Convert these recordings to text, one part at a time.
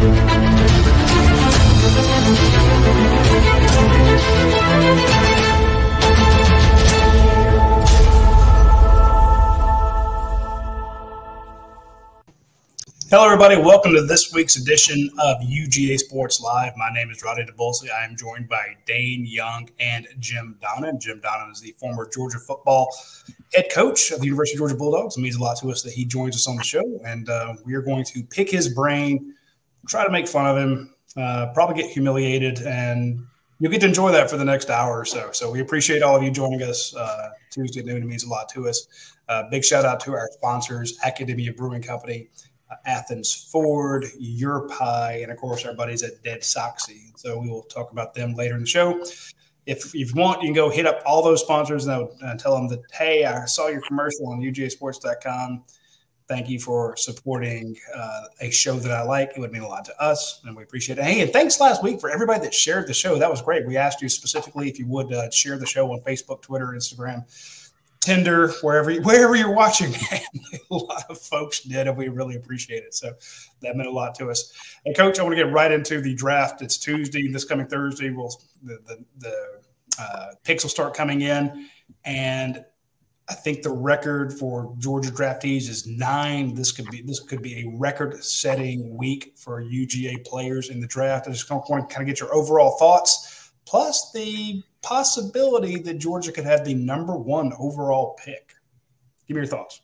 Hello, everybody. Welcome to this week's edition of UGA Sports Live. My name is Radi Nabulsi. I am joined by Dayne Young and Jim Donnan. Jim Donnan is the former Georgia football head coach of the University of Georgia Bulldogs. It means a lot to us that he joins us on the show, and uh, we are going to pick his brain, try to make fun of him, uh, probably get humiliated, and you'll get to enjoy that for the next hour or so. So we appreciate all of you joining us uh, Tuesday noon. It means a lot to us. Uh, big shout out to our sponsors, Academia Brewing Company Athens Ford, Your Pie, and of course our buddies at Dead Soxy. So we will talk about them later in the show. If, you want, you can go hit up all those sponsors and uh, tell them that, hey, I saw your commercial on UGAsports.com. Thank you for supporting uh, a show that I like. It would mean a lot to us, and we appreciate it. Hey, and thanks last week for everybody that shared the show. That was great. We asked you specifically if you would uh, share the show on Facebook, Twitter, Instagram Tinder, wherever wherever you're watching. a lot of folks did, and we really appreciate it. So that meant a lot to us. And coach, I want to get right into the draft. It's Tuesday, this coming Thursday. We'll the the, the uh, picks will start coming in, and I think the record for Georgia draftees is nine. This could be this could be a record-setting week for UGA players in the draft. I just want to kind of get your overall thoughts, plus the possibility that Georgia could have the number one overall pick. Give me your thoughts.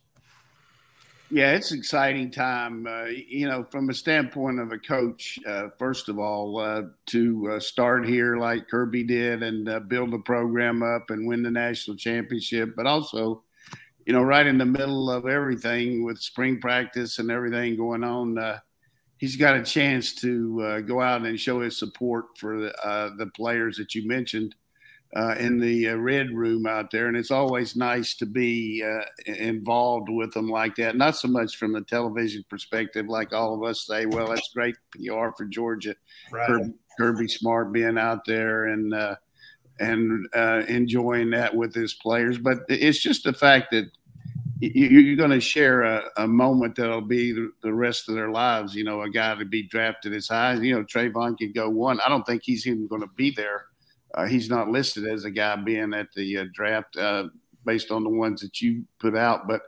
Yeah, it's exciting time. Uh, you know, from a standpoint of a coach, uh, first of all, uh, to uh, start here like Kirby did and uh, build the program up and win the national championship, but also, you know, right in the middle of everything with spring practice and everything going on, uh, he's got a chance to go out and show his support for the, the players that you mentioned uh, in the uh, red room out there, and it's always nice to be uh, involved with them like that. Not so much from the television perspective, like all of us say, "Well, that's great PR for Georgia." Right. Kirby, Kirby Smart being out there and uh, and uh, enjoying that with his players, but it's just the fact that you're going to share a, a, moment that'll be the, the, rest of their lives. You know, a guy to be drafted as high. You know, Travon could go one. I don't think he's even going to be there he's not listed as a guy being at the uh, draft uh, based on the ones that you put out. But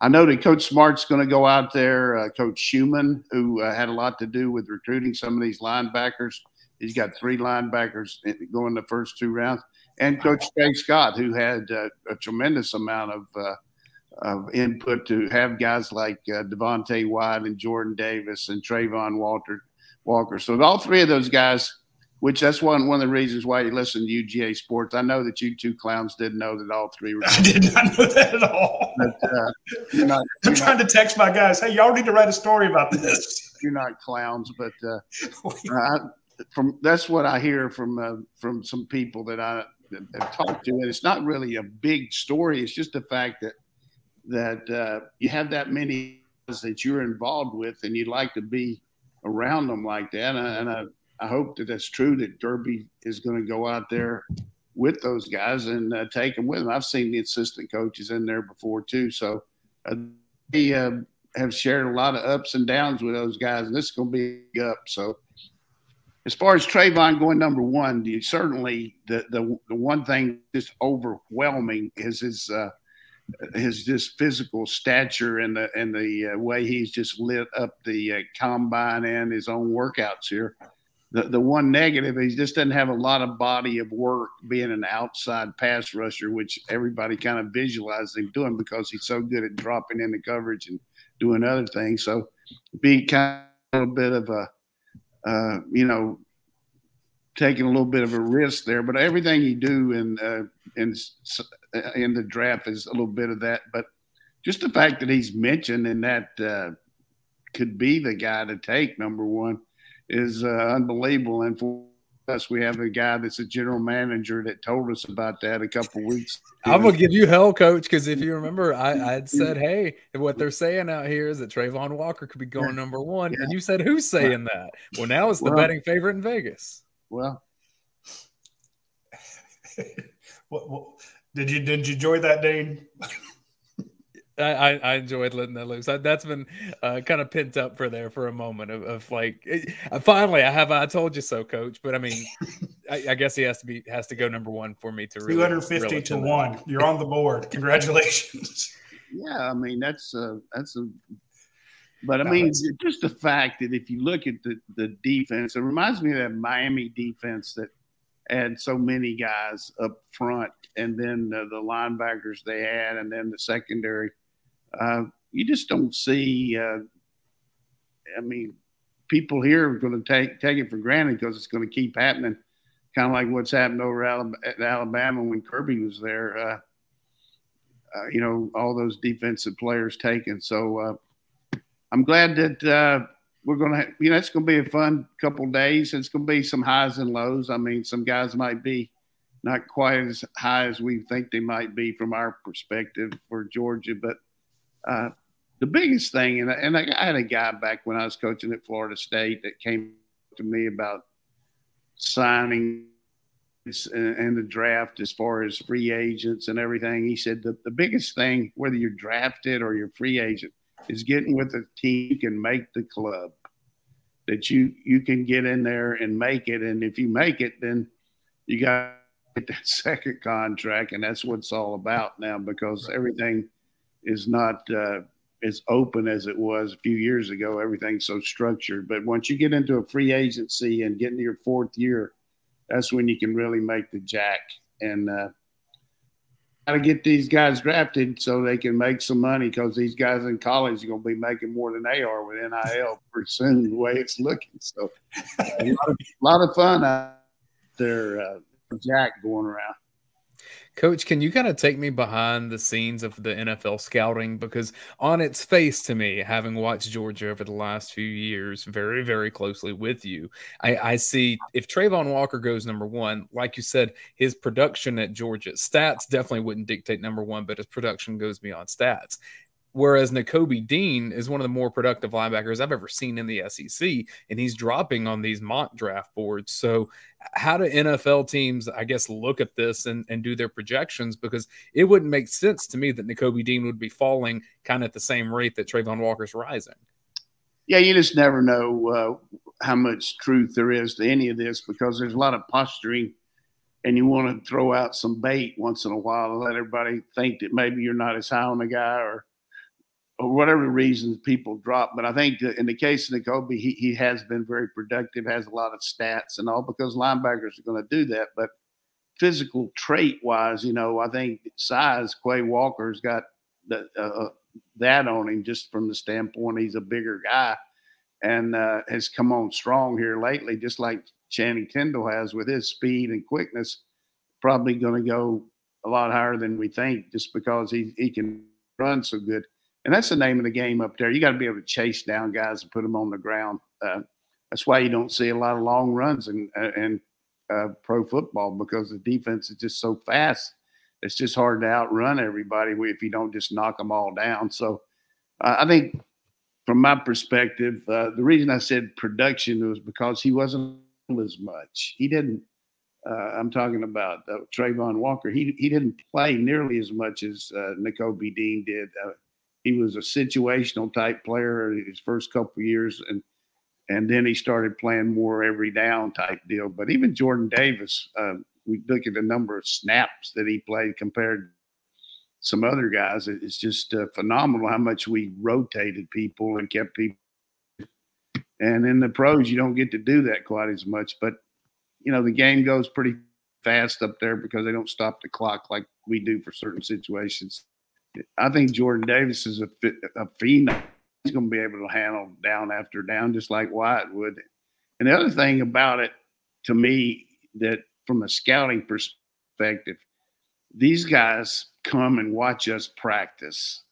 I know that Coach Smart's going to go out there. Uh, Coach Schumann, who uh, had a lot to do with recruiting some of these linebackers, he's got three linebackers going the first two rounds. And Coach Tray Scott, who had uh, a tremendous amount of of input to have guys like uh, Devonte Wyatt and Jordan Davis and Travon Walter Walker. So all three of those guys which that's one one of the reasons why you listen to UGA Sports. I know that you two clowns didn't know that all three were. I did not know that at all. But, uh, you're not, you're I'm trying not, to text my guys. Hey, y'all need to write a story about this. You're not clowns, but uh, I, from that's what I hear from uh, from some people that I have talked to, and it's not really a big story. It's just the fact that that uh, you have that many that you're involved with, and you'd like to be around them like that. And and I I hope that that's true that Kirby is going to go out there with those guys and uh, take them with him. I've seen the assistant coaches in there before too, so uh, they uh, have shared a lot of ups and downs with those guys, and this is going to be up. So, as far as Travon going number one, you certainly the, the the one thing just overwhelming is his uh, his just physical stature and the and the uh, way he's just lit up the uh, combine and his own workouts here the, the one negative is he just doesn't have a lot of body of work being an outside pass rusher, which everybody kind of visualizes him doing because he's so good at dropping into coverage and doing other things. So be kind of a little bit of a, uh, you know, taking a little bit of a risk there. But everything you do in uh, in in the draft is a little bit of that. But just the fact that he's mentioned and that uh, could be the guy to take number one is uh, unbelievable. And for us, we have a guy that's a general manager that told us about that a couple weeks. Ago. I'm gonna give you hell, coach, because if you remember, I, I had said, "Hey, what they're saying out here is that Travon Walker could be going number one," yeah. and you said, "Who's saying that?" Well, now it's the well, betting favorite in Vegas. Well, what, what, did you did you enjoy that, Dayne? I, I enjoyed letting that loose. I, that's been uh, kind of pent up for there for a moment of, of like, it, uh, finally, I have I told you so, coach. But I mean, I, I, guess he has to be has to go number one for me to really. Two hundred fifty to one. You're on the board. Congratulations. Yeah, I mean that's a that's a. But I mean, just the fact that if you look at the the defense, it reminds me of that Miami defense that had so many guys up front, and then the, the linebackers they had, and then the secondary uh, you just don't see. Uh, I mean, people here are going to take take it for granted because it's going to keep happening, kind of like what's happened over at Alabama when Kirby was there. Uh, uh, you know, all those defensive players taken. So uh, I'm glad that uh, we're going to, you know, it's going to be a fun couple days. It's going to be some highs and lows. I mean, some guys might be not quite as high as we think they might be from our perspective for Georgia, but uh, the biggest thing, and, and I, I had a guy back when I was coaching at Florida State that came to me about signing and the draft as far as free agents and everything. He said the, the biggest thing, whether you're drafted or you're free agent, is getting with a team you can make the club. That you you can get in there and make it. And if you make it, then you got that second contract. And that's what it's all about now because everything – is not uh, as open as it was a few years ago. Everything's so structured. But once you get into a free agency and get into your fourth year, that's when you can really make the jack. And uh, got to get these guys drafted so they can make some money because these guys in college are going to be making more than they are with NIL pretty soon, the way it's looking. So a lot of, a lot of fun out there, uh, Jack going around. Coach, can you kind of take me behind the scenes of the NFL scouting? Because on its face, to me, having watched Georgia over the last few years very, very closely with you, I, I see if Travon Walker goes number one, like you said, his production at Georgia stats definitely wouldn't dictate number one, but his production goes beyond stats. Whereas Nakobe Dean is one of the more productive linebackers I've ever seen in the SEC, and he's dropping on these mock draft boards. So, how do NFL teams, I guess, look at this and, and do their projections? Because it wouldn't make sense to me that Nakobe Dean would be falling kind of at the same rate that Travon Walker's rising. Yeah, you just never know uh, how much truth there is to any of this because there's a lot of posturing and you want to throw out some bait once in a while to let everybody think that maybe you're not as high on the guy or whatever reasons people drop. But I think in the case of Nakobe, he, he has been very productive, has a lot of stats and all because linebackers are going to do that. But physical trait wise, you know, I think size, Quay Walker's got the, uh, uh, that on him just from the standpoint he's a bigger guy and uh, has come on strong here lately, just like Channing Tindall has with his speed and quickness. Probably going to go a lot higher than we think just because he, he can run so good and that's the name of the game up there. You got to be able to chase down guys and put them on the ground. Uh, that's why you don't see a lot of long runs in, uh, in uh, pro football because the defense is just so fast. It's just hard to outrun everybody if you don't just knock them all down. So uh, I think, from my perspective, uh, the reason I said production was because he wasn't as much. He didn't. Uh, I'm talking about Travon Walker. He he didn't play nearly as much as uh, Nakobe Dean did he was a situational type player his first couple years, and and then he started playing more every down type deal. But even Jordan Davis, uh, we look at the number of snaps that he played compared to some other guys. It's just uh, phenomenal how much we rotated people and kept people. And in the pros, you don't get to do that quite as much. But you know, the game goes pretty fast up there because they don't stop the clock like we do for certain situations. I think Jordan Davis is a, a phenom. He's going to be able to handle down after down, just like Wyatt would. And the other thing about it, to me, that from a scouting perspective, these guys come and watch us practice.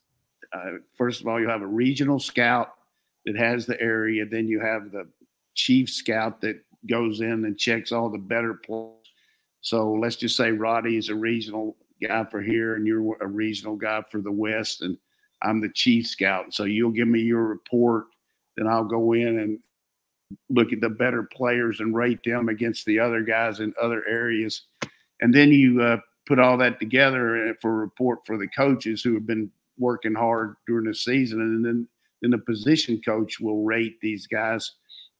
Uh, first of all, you have a regional scout that has the area. Then you have the chief scout that goes in and checks all the better players. So let's just say Roddy is a regional guy for here and you're a regional guy for the West and I'm the chief scout. So you'll give me your report, then I'll go in and look at the better players and rate them against the other guys in other areas. And then you uh, put all that together for a report for the coaches who have been working hard during the season, and then then the position coach will rate these guys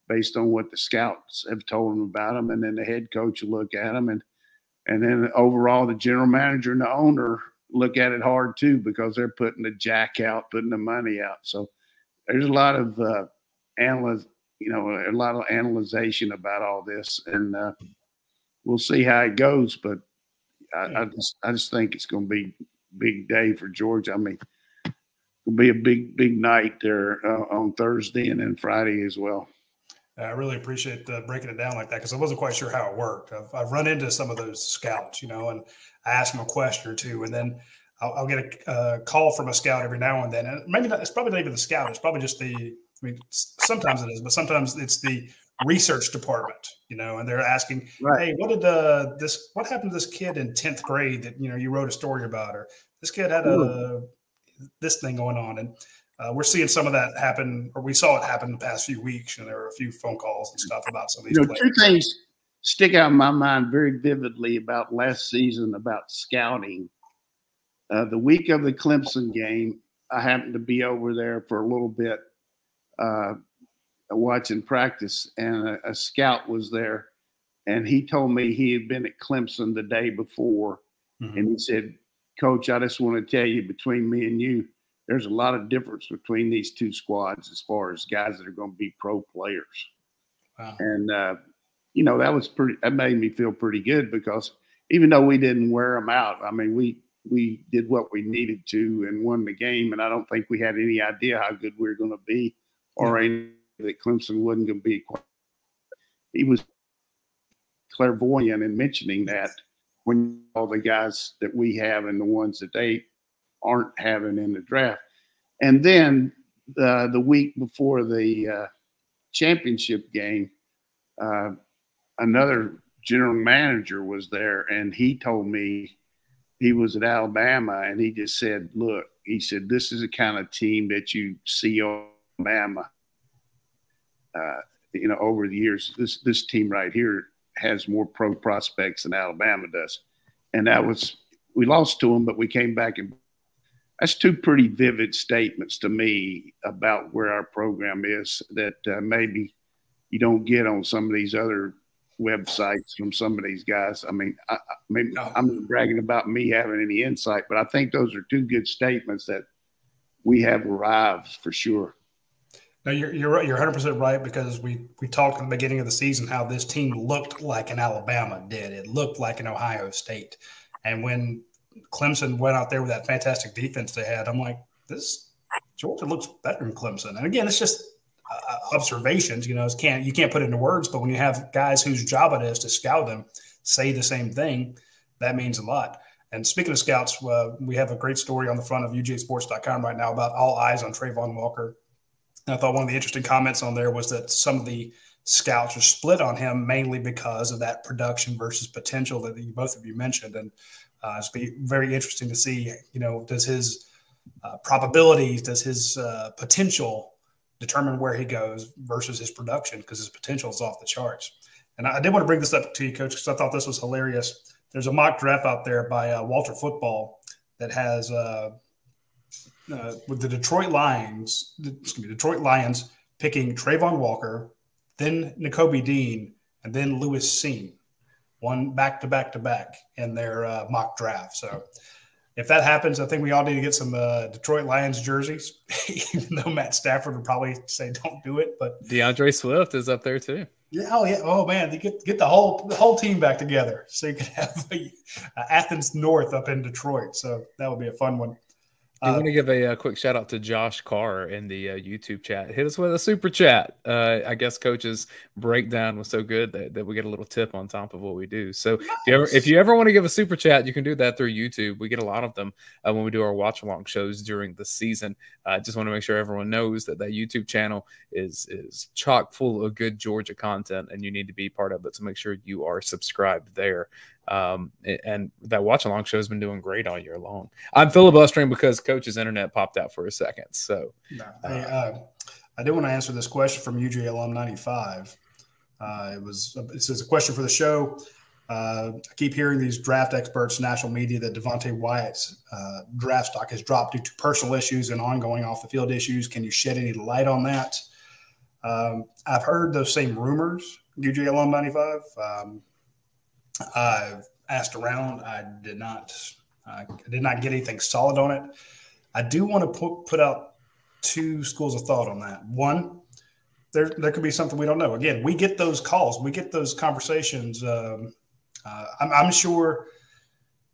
based on what the scouts have told them about them, and then the head coach will look at them, and and then overall the general manager and the owner look at it hard too because they're putting the jack out, putting the money out. So there's a lot of uh, analyze, you know, a lot of analyzation about all this, and uh, we'll see how it goes. But I, I just I just think it's going to be big day for Georgia. I mean, it'll be a big big night there uh, on Thursday and then Friday as well. I really appreciate uh, breaking it down like that because I wasn't quite sure how it worked. I've, I've, run into some of those scouts, you know, and I ask them a question or two, and then I'll, I'll get a uh, call from a scout every now and then. And maybe not, it's probably not even the scout; it's probably just the. I mean, sometimes it is, but sometimes it's the research department, you know, and they're asking, right. "Hey, what did uh, this? What happened to this kid in tenth grade that you know you wrote a story about, or this kid had a this thing going on?" And uh, we're seeing some of that happen, or we saw it happen the past few weeks, and there were a few phone calls and stuff about some of these. You know, players. two things stick out in my mind very vividly about last season about scouting. Uh, the week of the Clemson game, I happened to be over there for a little bit uh, watching practice, and a, a, scout was there, and he told me he had been at Clemson the day before, mm-hmm. and he said, "Coach, I just want to tell you, between me and you, there's a lot of difference between these two squads as far as guys that are going to be pro players." Wow. And uh, you know that was pretty. That made me feel pretty good because even though we didn't wear them out, I mean we we did what we needed to and won the game, and I don't think we had any idea how good we were going to be or yeah that Clemson wasn't going to be. He was clairvoyant in mentioning that when all the guys that we have and the ones that they aren't having in the draft. And then uh, the week before the uh, championship game, uh, another general manager was there, and he told me he was at Alabama, and he just said, "Look," he said, "this is the kind of team that you see Alabama." uh, you know, over the years, this this team right here has more pro prospects than Alabama does, and that was we lost to them, but we came back and that's two pretty vivid statements to me about where our program is that uh, maybe you don't get on some of these other websites from some of these guys. I mean, I, I mean, I'm bragging about me having any insight, but I think those are two good statements that we have arrived for sure. No, you're you're right. You're 100 percent right because we we talked in the beginning of the season how this team looked like an Alabama did. It looked like an Ohio State, and when Clemson went out there with that fantastic defense they had, I'm like, this Georgia looks better than Clemson. And again, it's just uh, observations. You know, it can't you can't put it into words, but when you have guys whose job it is to scout them say the same thing, that means a lot. And speaking of scouts, uh, we have a great story on the front of UGAsports.com right now about all eyes on Travon Walker and I thought one of the interesting comments on there was that some of the scouts are split on him mainly because of that production versus potential that you, both of you mentioned. And uh, it's be very interesting to see, you know, does his uh, probabilities, does his uh, potential determine where he goes versus his production because his potential is off the charts. And I, I did want to bring this up to you, coach, because I thought this was hilarious. There's a mock draft out there by uh, Walter Football that has uh, uh, with the Detroit Lions, excuse me, Detroit Lions picking Travon Walker, then Nakobe Dean, and then Lewis Cine, one back to back to back in their uh, mock draft. So if that happens, I think we all need to get some uh, Detroit Lions jerseys, even though Matt Stafford would probably say don't do it. But D'Andre Swift is up there too. Yeah, oh yeah, oh man, get get the whole the whole team back together, so you could have uh, Athens North up in Detroit. So that would be a fun one. I uh, want to give a, a, quick shout out to Josh Carr in the uh, YouTube chat. Hit us with a super chat. Uh, I guess coach's breakdown was so good that, that we get a little tip on top of what we do. So nice. if you ever if you ever want to give a super chat, you can do that through YouTube. We get a lot of them uh, when we do our watch along shows during the season. I just want to make sure everyone knows that that YouTube channel is is chock full of good Georgia content, and you need to be part of it. So make sure you are subscribed there. Um, and that watch along show has been doing great all year long. I'm filibustering because Coach's internet popped out for a second. So, no, I, uh, I did want to answer this question from UGA Alum 95. Uh, it was it says a question for the show. Uh, I keep hearing these draft experts, national media, that Devonte Wyatt's uh, draft stock has dropped due to personal issues and ongoing off the field issues. Can you shed any light on that? Um, I've heard those same rumors, UGA Alum 95. Um, I've asked around. I did not. I did not get anything solid on it. I do want to put put out two schools of thought on that. One, there there could be something we don't know. Again, we get those calls, we get those conversations. Um, uh, I'm, I'm, sure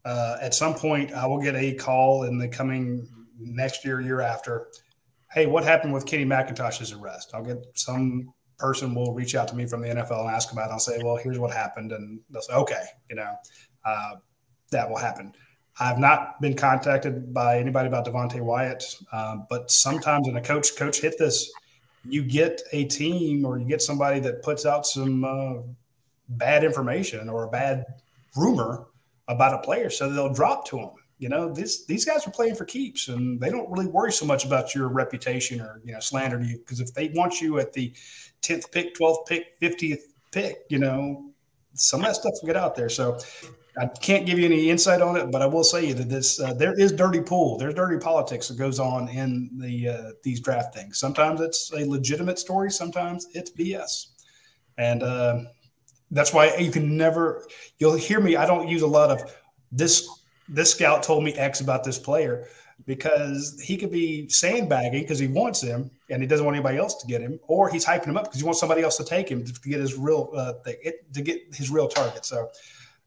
uh, at some point I will get a call in the coming next year, year after. Hey, what happened with Kenny McIntosh's arrest? I'll get some person will reach out to me from the NFL and ask about it. I'll say, well, here's what happened. And they'll say, okay, you know, uh, that will happen. I've not been contacted by anybody about Devonte Wyatt, uh, but sometimes in a coach, coach hit this, you get a team or you get somebody that puts out some uh, bad information or a bad rumor about a player, so they'll drop to them. You know, this these guys are playing for keeps, and they don't really worry so much about your reputation or you know slander you because if they want you at the tenth pick, twelfth pick, fiftieth pick, you know, some of that stuff will get out there. So I can't give you any insight on it, but I will say you that this uh, there is dirty pool. There's dirty politics that goes on in the uh, these draft things. Sometimes it's a legitimate story. Sometimes it's BS, and uh, that's why you can never. You'll hear me. I don't use a lot of this. This scout told me X about this player because he could be sandbagging because he wants him and he doesn't want anybody else to get him, or he's hyping him up because he wants somebody else to take him to get his real uh, thing, to get his real target. So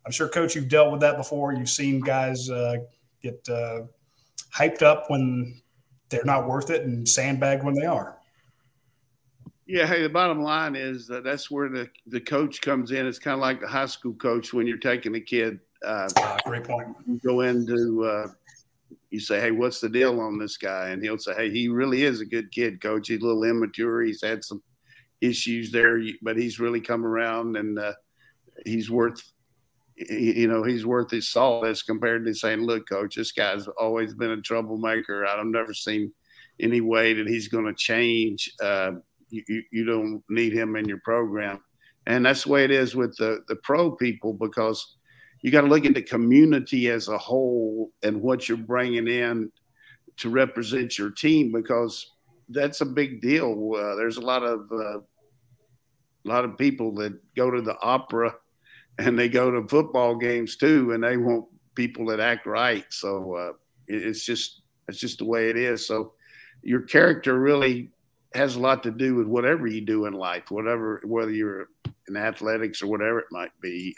I'm sure, Coach, you've dealt with that before. You've seen guys uh, get uh, hyped up when they're not worth it and sandbag when they are. Yeah, hey, the bottom line is that that's where the, the coach comes in. It's kind of like the high school coach when you're taking a kid. Uh, ah, great point. You go into, uh, you say, hey, what's the deal on this guy? And he'll say, hey, he really is a good kid, coach. He's a little immature. He's had some issues there, but he's really come around and uh, he's worth you know, he's worth his salt as compared to saying, look, coach, this guy's always been a troublemaker. I've never seen any way that he's going to change. Uh, you, you don't need him in your program. And that's the way it is with the, the pro people because you got to look at the community as a whole and what you're bringing in to represent your team because that's a big deal. Uh, there's a lot of uh, a lot of people that go to the opera – and they go to football games too, and they want people that act right. So uh, it's just it's just the way it is. So your character really has a lot to do with whatever you do in life, whatever whether you're in athletics or whatever it might be.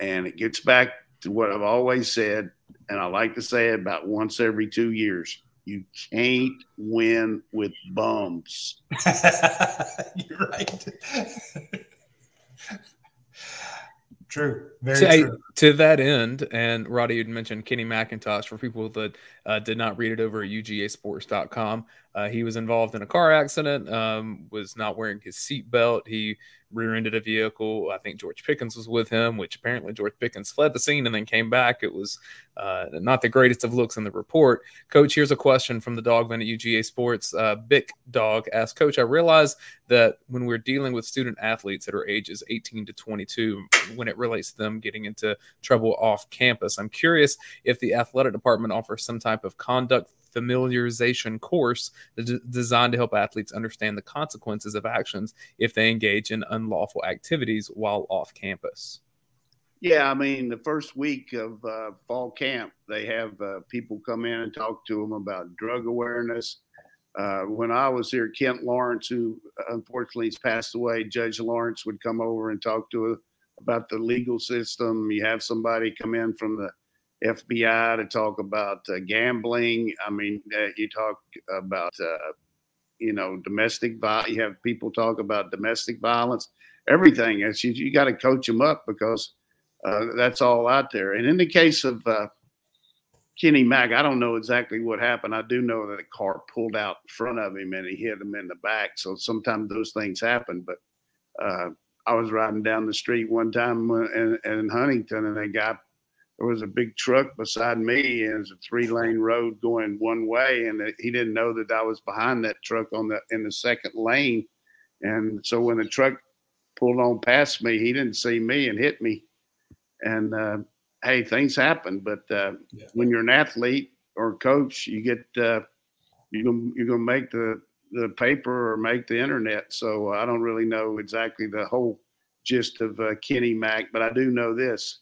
And it gets back to what I've always said, and I like to say it about once every two years. You can't win with bums. You're right. True. Very to, true. To that end, and Roddy had mentioned Kenny McIntosh for people that uh, did not read it over at UGAsports.com. Uh, he was involved in a car accident, um, was not wearing his seatbelt. He rear-ended a vehicle. I think George Pickens was with him, which apparently George Pickens fled the scene and then came back. It was uh, not the greatest of looks in the report. Coach, here's a question from the dogman at UGA Sports. Uh, Bick Dog asked, Coach, I realize that when we're dealing with student athletes that are ages 18 to 22, when it relates to them getting into trouble off campus, I'm curious if the athletic department offers some type of conduct familiarization course designed to help athletes understand the consequences of actions if they engage in unlawful activities while off campus. Yeah, I mean, the first week of uh, fall camp, they have uh, people come in and talk to them about drug awareness. Uh, when I was here, Kent Lawrence, who unfortunately has passed away, Judge Lawrence would come over and talk to us about the legal system. You have somebody come in from the FBI to talk about uh, gambling. I mean, uh, you talk about, uh, you know, domestic violence. You have people talk about domestic violence, everything. You, you got to coach them up because uh, that's all out there. And in the case of uh, Kenny Mack, I don't know exactly what happened. I do know that a car pulled out in front of him and he hit him in the back. So sometimes those things happen. But uh, I was riding down the street one time in, in Huntington and a guy there was a big truck beside me and it was a three lane road going one way and he didn't know that I was behind that truck on the in the second lane and so when the truck pulled on past me. He didn't see me and hit me. And uh, hey, things happen. But uh, yeah. when you're an athlete or coach, you get uh, you're gonna you're gonna make the the paper or make the internet. So I don't really know exactly the whole gist of uh, Kenny Mack, but I do know this.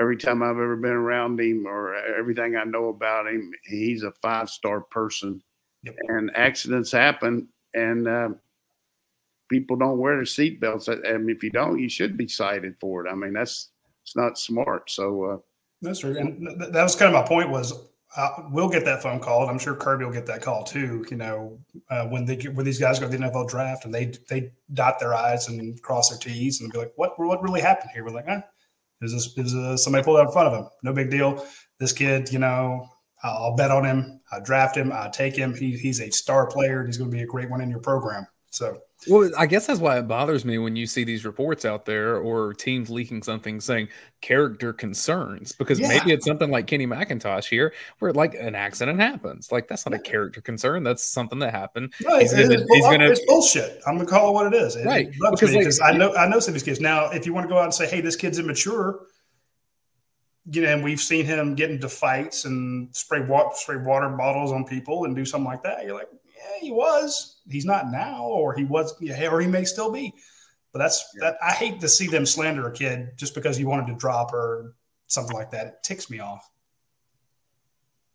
Every time I've ever been around him or everything I know about him, he's a five star person. Yep. And accidents happen, and uh, people don't wear their seatbelts. And if you don't, you should be cited for it. I mean, that's it's not smart. So uh, that's true. And that was kind of my point was uh, we'll get that phone call, and I'm sure Kirby will get that call too. You know, uh, when they when these guys go to the NFL draft and they they dot their I's and cross their T's and be like, what what really happened here? We're like, eh, is this is uh, somebody pulled out in front of him? No big deal. This kid, you know, I'll bet on him. I draft him. I take him. He, he's a star player. He's going to be a great one in your program. So well, I guess that's why it bothers me when you see these reports out there or teams leaking something saying character concerns because yeah. maybe it's something like Kenny McIntosh here where like an accident happens. Like that's not a character concern. That's something that happened. He's gonna, it's, he's gonna, it's bullshit. I'm gonna call it what it is. It, right. Because, like, I know I know some of these kids. Now, if you want to go out and say, hey, this kid's immature, you know, and we've seen him get into fights and spray water, spray water bottles on people and do something like that. You're like, yeah, he was. He's not now, or he was, or he may still be. But that's yeah. that. I hate to see them slander a kid just because he wanted to drop or something like that. It ticks me off.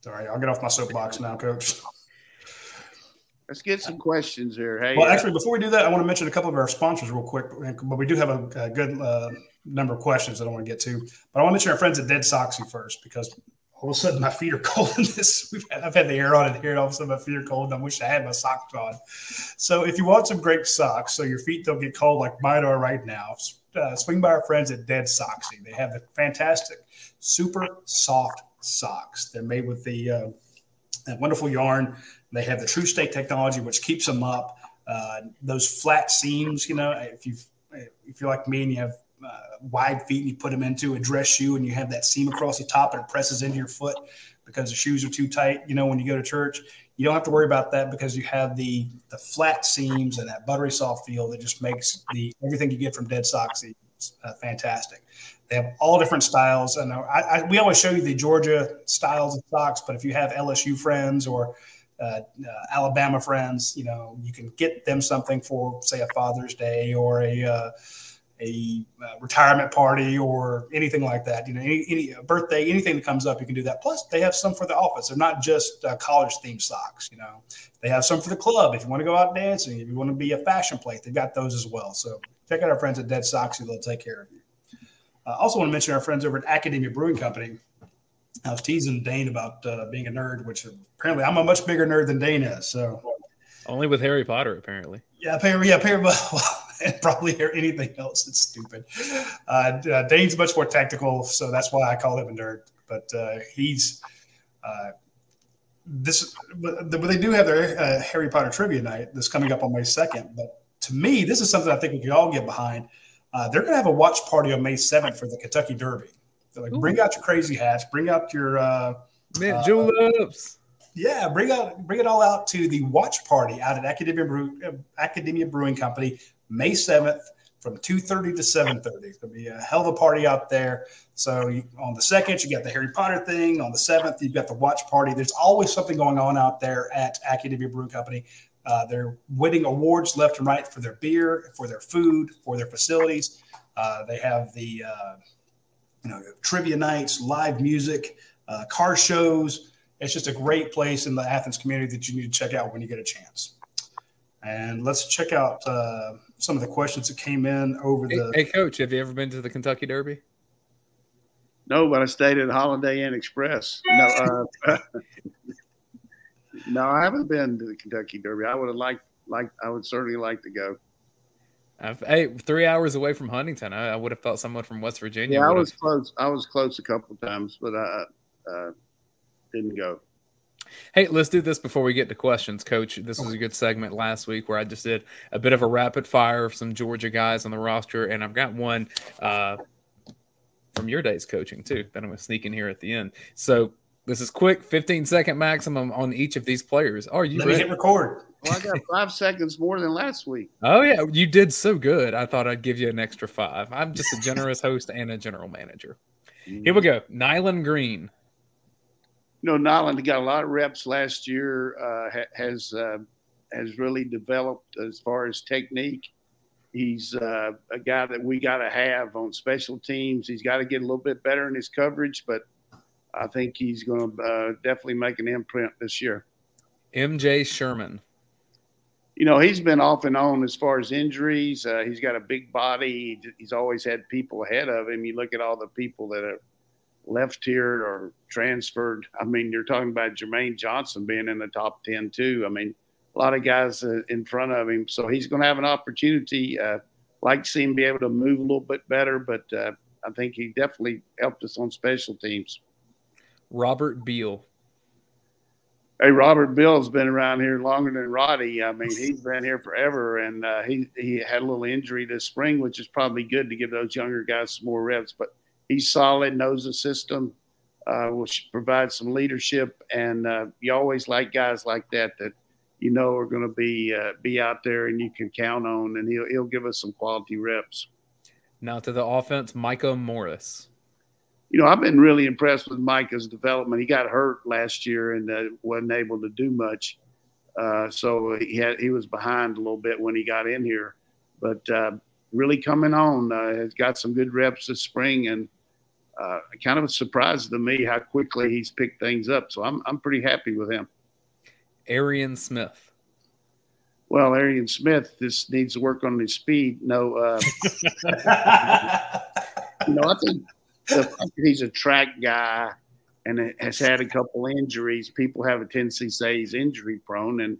Sorry, I'll get off my soapbox now, Coach. Let's get some questions here. Hey, well, uh, actually, before we do that, I want to mention a couple of our sponsors real quick. But we do have a, a good uh, number of questions that I want to get to. But I want to mention our friends at Dead Soxy first because all of a sudden my feet are cold in this. Had, I've had the air on it here, all of a sudden my feet are cold. And I wish I had my socks on. So if you want some great socks, so your feet don't get cold like mine are right now, uh, swing by our friends at Dead Soxy. They have the fantastic, super soft socks. They're made with the uh, wonderful yarn. They have the True State technology, which keeps them up. Uh, those flat seams, you know, if you if you're like me and you have uh, wide feet and you put them into a dress shoe and you have that seam across the top and it presses into your foot because the shoes are too tight, you know, when you go to church, you don't have to worry about that because you have the the flat seams and that buttery soft feel that just makes the everything you get from Dead Soxy uh, fantastic. They have all different styles. and I, I, we always show you the Georgia styles of socks, but if you have LSU friends or uh, uh, Alabama friends, you know, you can get them something for, say, a Father's Day or a uh, a uh, retirement party or anything like that. You know, any, any birthday, anything that comes up, you can do that. Plus, they have some for the office. They're not just uh, college themed socks. You know, they have some for the club. If you want to go out dancing, if you want to be a fashion plate, they've got those as well. So check out our friends at Dead Soxy; they'll take care of you. I uh, also want to mention our friends over at Academia Brewing Company. I was teasing Dayne about uh, being a nerd, which apparently I'm a much bigger nerd than Dayne is. So only with Harry Potter, apparently. Yeah, apparently, yeah, apparently, well, and probably hear anything else that's stupid. Uh, uh, Dayne's much more tactical, so that's why I call him a nerd. But uh, he's uh, this. But they do have their uh, Harry Potter trivia night that's coming up on May second. But to me, this is something I think we could all get behind. Uh, they're going to have a watch party on May seventh for the Kentucky Derby. They're like, Ooh. bring out your crazy hats, bring out your mint juleps yeah, bring out bring it all out to the watch party out at Academia Brew, Academia Brewing Company, May seventh from two thirty to seven thirty. It's gonna be a hell of a party out there. So you, on the second, you got the Harry Potter thing. On the seventh, you've got the watch party. There's always something going on out there at Academia Brewing Company. Uh, they're winning awards left and right for their beer, for their food, for their facilities. Uh, they have the uh, you know trivia nights, live music, uh, car shows it's just a great place in the Athens community that you need to check out when you get a chance. And let's check out uh, some of the questions that came in over the. Hey, hey, coach, have you ever been to the Kentucky Derby? No, but I stayed at Holiday Inn Express. No, uh, no, I haven't been to the Kentucky Derby. I would have liked, like, I would certainly like to go. I've, hey, three hours away from Huntington. I, I would have thought someone from West Virginia. Yeah, I was close. I was close a couple times, but I, uh, didn't go. Hey, let's do this before we get to questions, Coach. This was a good segment last week where I just did a bit of a rapid fire of some Georgia guys on the roster, and I've got one uh, from your days coaching too that I'm going to sneak in here at the end. So This is quick, 15 second maximum on each of these players. Are you Let ready? me hit record. Well, I got five seconds more than last week. Oh yeah, you did so good. I thought I'd give you an extra five. I'm just a generous host and a general manager. Here we go. Nyland Green. You know, Nyland got a lot of reps last year. Uh, ha- has uh, has really developed as far as technique. He's uh, a guy that we got to have on special teams. He's got to get a little bit better in his coverage, but I think he's going to uh, definitely make an imprint this year. MJ Sherman. You know, he's been off and on as far as injuries. Uh, he's got a big body. He's always had people ahead of him. You look at all the people that have left here or transferred. I mean, you're talking about Jermaine Johnson being in the top 10, too. I mean, a lot of guys uh, in front of him. So he's going to have an opportunity. Uh, like to see him be able to move a little bit better, but uh, I think he definitely helped us on special teams. Robert Beal. Hey, Robert Beal's been around here longer than Roddy. I mean, he's been here forever, and uh, he he had a little injury this spring, which is probably good to give those younger guys some more reps. But he's solid, knows the system, uh, will provide some leadership, and uh, you always like guys like that that you know are going to be uh, be out there and you can count on, and he'll he'll give us some quality reps. Now to the offense, Micah Morris you know, I've been really impressed with Micah's development. He got hurt last year and uh, wasn't able to do much, uh, so he had he was behind a little bit when he got in here, but uh, really coming on. Uh, has got some good reps this spring, and uh, kind of a surprise to me how quickly he's picked things up. So I'm I'm pretty happy with him. Arian Smith. Well, Arian Smith just needs to work on his speed. No, uh, you know, I think the fact that he's a track guy and has had a couple injuries, people have a tendency to say he's injury prone, and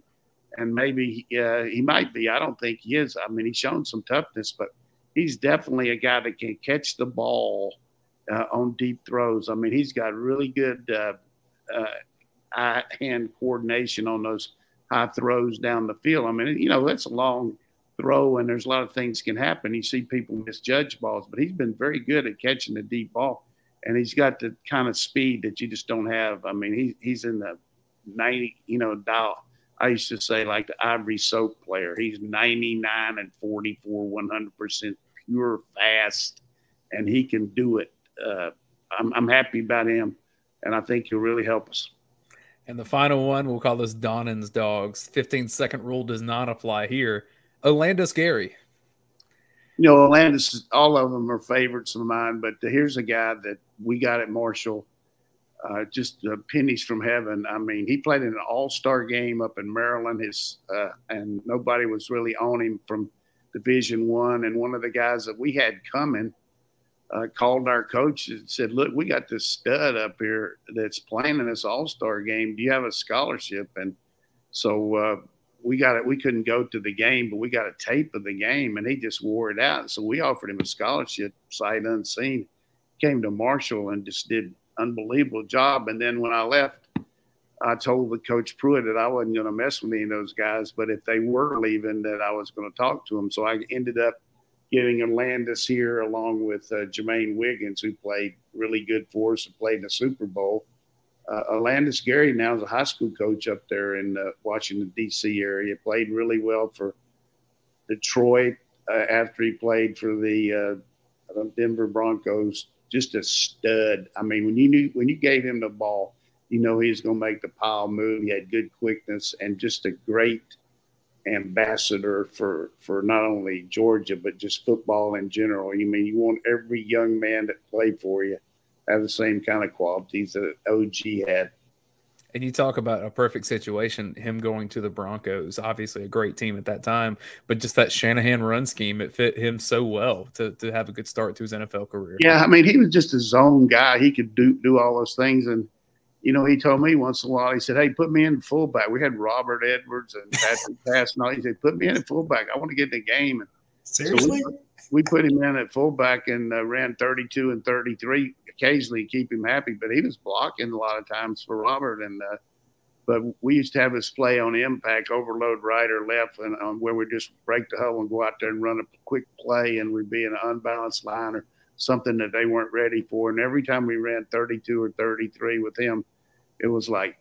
and maybe uh, he might be. I don't think he is. I mean, he's shown some toughness, but he's definitely a guy that can catch the ball uh, on deep throws. I mean, he's got really good uh, uh eye hand coordination on those high throws down the field. I mean, you know, that's a long throw, and there's a lot of things can happen. You see people misjudge balls, but he's been very good at catching the deep ball, and he's got the kind of speed that you just don't have. I mean, he, he's in the 90, you know, dial. I used to say like the Ivory Soap player. He's 99 and 44, 100% pure fast, and he can do it. Uh, I'm, I'm happy about him, and I think he'll really help us. And the final one, we'll call this Donnan's Dogs. 15 second rule does not apply here. Olandis Gary. You know, Olandis, all of them are favorites of mine, but here's a guy that we got at Marshall, uh, just uh, pennies from heaven. I mean, he played in an all star game up in Maryland, his, uh, and nobody was really on him from Division One. And one of the guys that we had coming uh, called our coach and said, Look, we got this stud up here that's playing in this all star game. Do you have a scholarship? And so, uh, we got it. We couldn't go to the game, but we got a tape of the game, and he just wore it out. So we offered him a scholarship, sight unseen. Came to Marshall and just did unbelievable job. And then when I left, I told the coach Pruett that I wasn't going to mess with any of those guys, but if they were leaving, that I was going to talk to them. So I ended up getting Landis here along with uh, Jermaine Wiggins, who played really good for us and played in the Super Bowl uh, Olandis Gary now is a high school coach up there in uh, Washington D.C. area. Played really well for Detroit uh, after he played for the uh, Denver Broncos. Just a stud. I mean, when you knew when you gave him the ball, you know he was going to make the pile move. He had good quickness and just a great ambassador for for not only Georgia but just football in general. I mean, you want every young man that played for you have the same kind of qualities that OG had. And you talk about a perfect situation, him going to the Broncos, obviously a great team at that time, but just that Shanahan run scheme, it fit him so well to, to have a good start to his NFL career. Yeah, I mean, he was just a zone guy. He could do do all those things. And, you know, he told me once in a while, he said, Hey, put me in fullback. We had Robert Edwards and Patrick Pass and all. He said, Put me in at fullback. I want to get in the game. And Seriously? So we, we, put him in at fullback and uh, ran 32 and 33 occasionally keep him happy, but he was blocking a lot of times for Robert. And uh, but we used to have us play on impact, overload right or left, and um, where we just break the huddle and go out there and run a quick play, and we'd be in an unbalanced line or something that they weren't ready for. And every time we ran 32 or 33 with him, it was like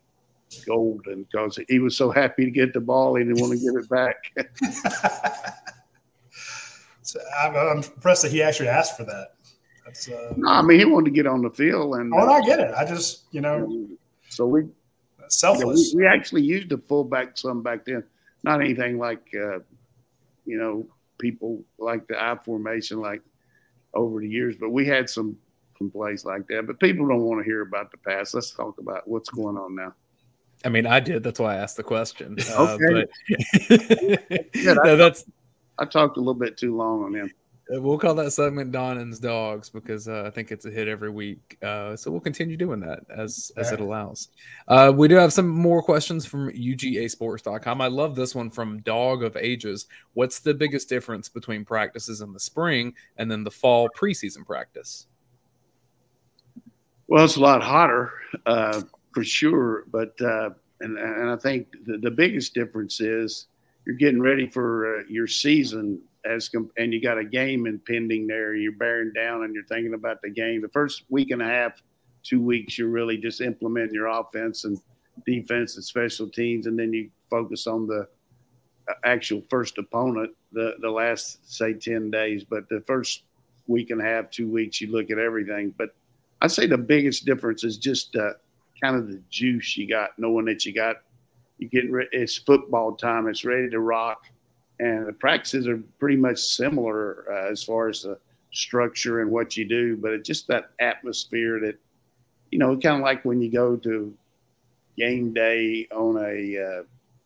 golden because he was so happy to get the ball, he didn't want to give it back. so I'm, I'm, impressed that he actually asked for that. That's, uh, no, I mean he wanted to get on the field, and oh, I get it. I just you know, so we selfless. You know, we, we, actually used a fullback some back then, not anything like uh, you know people like the I formation like over the years, but we had some some plays like that. But people don't want to hear about the past. Let's talk about what's going on now. I mean, I did. That's why I asked the question. Uh, okay. But yeah, no, that's I talked a little bit too long on him. Uh, we'll call that segment Donnan's Dogs because uh, I think it's a hit every week. Uh, so we'll continue doing that as as it allows. Uh, we do have some more questions from UGAsports.com. I love this one from Dog of Ages. What's the biggest difference between practices in the spring and then the fall preseason practice? Well, it's a lot hotter uh, for sure, but uh, and and I think the, the biggest difference is you're getting ready for your season as and you got a game impending there. You're bearing down and you're thinking about the game. The first week and a half, two weeks, you're really just implementing your offense and defense and special teams, and then you focus on the uh, actual first opponent the the last say ten days. But the first week and a half, two weeks, you look at everything. But I'd say the biggest difference is just uh, kind of the juice you got, knowing that you got you getting re- it's football time, it's ready to rock and the practices are pretty much similar uh, as far as the structure and what you do, but it's just that atmosphere that, you know, kind of like when you go to game day on a uh,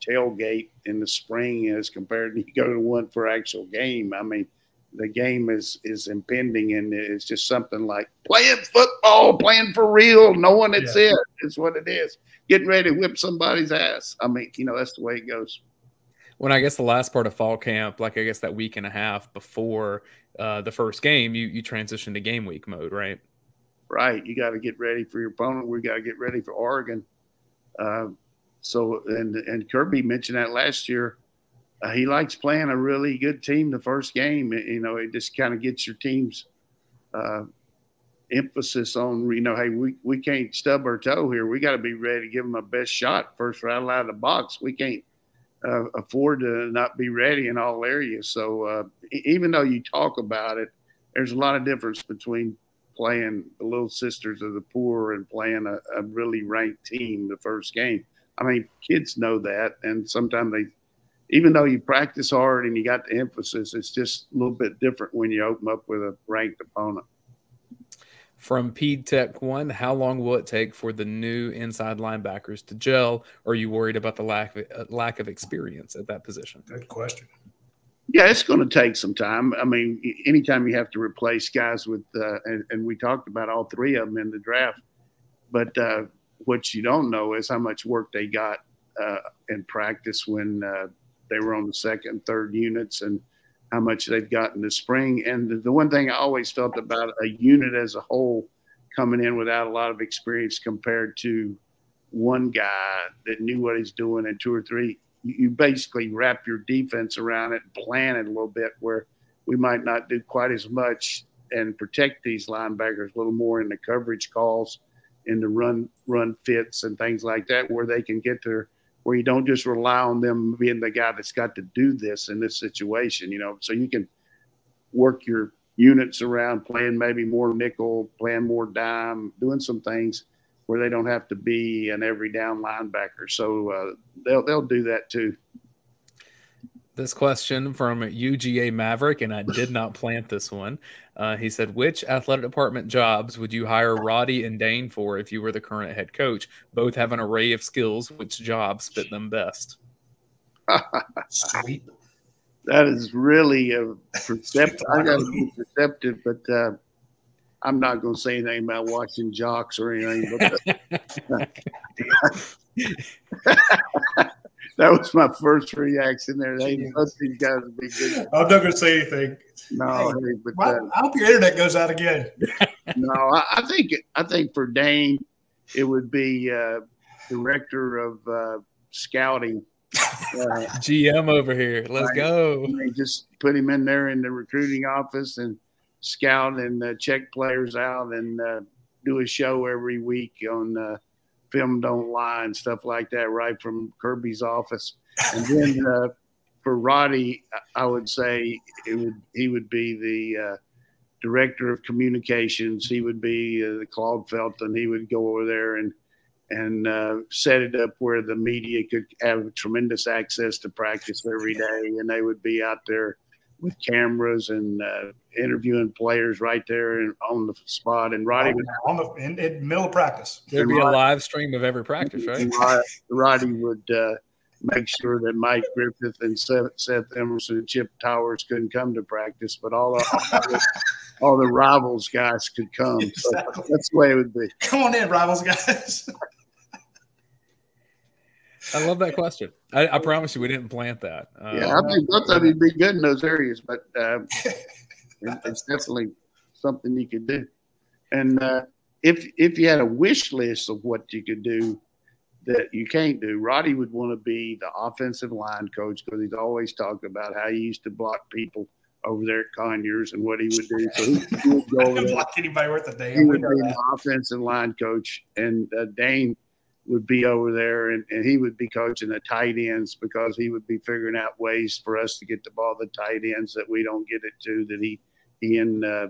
tailgate in the spring as compared to you go to one for actual game. I mean, the game is is impending and it's just something like playing football, playing for real, knowing it's yeah. it. It's what it is. Getting ready to whip somebody's ass. I mean, you know, that's the way it goes when I guess the last part of fall camp, like I guess that week and a half before uh, the first game, you you transition to game week mode, right? Right. You got to get ready for your opponent. We got to get ready for Oregon. Uh, so and and Kirby mentioned that last year. Uh, he likes playing a really good team the first game. You know, it just kind of gets your team's uh, emphasis on you know, hey, we we can't stub our toe here. We got to be ready to give them a best shot first rattle out of the box. We can't uh, afford to not be ready in all areas. So uh, even though you talk about it, there's a lot of difference between playing the Little Sisters of the Poor and playing a, a really ranked team the first game. I mean, kids know that, and sometimes they, even though you practice hard and you got the emphasis, it's just a little bit different when you open up with a ranked opponent. From Ped Tech One, how long will it take for the new inside linebackers to gel? Or are you worried about the lack of, uh, lack of experience at that position? Good question. Yeah, it's going to take some time. I mean, anytime you have to replace guys with, uh, and, and, we talked about all three of them in the draft, but uh, what you don't know is how much work they got uh, in practice when uh, they were on the second, third units, and how much they've gotten this spring. And the one thing I always felt about a unit as a whole coming in without a lot of experience compared to one guy that knew what he's doing and two or three, you basically wrap your defense around it, plan it a little bit where we might not do quite as much and protect these linebackers a little more in the coverage calls, in the run run fits and things like that, where they can get their where you don't just rely on them being the guy that's got to do this in this situation, you know. So you can work your units around playing maybe more nickel, playing more dime, doing some things where they don't have to be an every down linebacker. So uh, they'll they'll do that too. This question from UGA Maverick, and I did not plant this one. Uh, he said, "Which athletic department jobs would you hire Radi and Dayne for if you were the current head coach? Both have an array of skills. Which jobs fit them best?" Sweet. That is really a perceptive. I got to be perceptive, but uh, I'm not going to say anything about watching jocks or anything. But, that was my first reaction there. They both these guys would be good. I'm not going to say anything. No, hey, but well, uh, I hope your internet goes out again. no, I, I, think I think for Dayne, it would be uh, director of uh, scouting. Uh, GM over here. Let's right. go. They just put him in there in the recruiting office and scout and uh, check players out and uh, do a show every week on film don't lie and stuff like that, right from Kirby's office. And then uh, for Radi, I would say it would he would be the uh, director of communications. He would be uh, Claude Felton. He would go over there and and uh, set it up where the media could have tremendous access to practice every day, and they would be out there with cameras and uh, interviewing players right there and on the spot. And Radi would on the in, in middle of practice. There'd be a live stream of every practice, right? Radi would uh, make sure that Mike Griffith and Seth, Seth Emerson and Chip Towers couldn't come to practice, but all the, all the rivals guys could come. Exactly. So that's the way it would be. Come on in, rivals guys. I love that question. I, I, promise you, we didn't plant that. Uh, yeah, I think both of you'd be good in those areas, but uh, it's definitely something you could do. And uh, if if you had a wish list of what you could do that you can't do, Radi would want to be the offensive line coach because he's always talked about how he used to block people over there at Conyers and what he would do. So he, would go over block anybody worth a damn. He would be the offensive line coach, and uh, Dayne would be over there and, and he would be coaching the tight ends because he would be figuring out ways for us to get the ball to the tight ends that we don't get it to that he he and uh,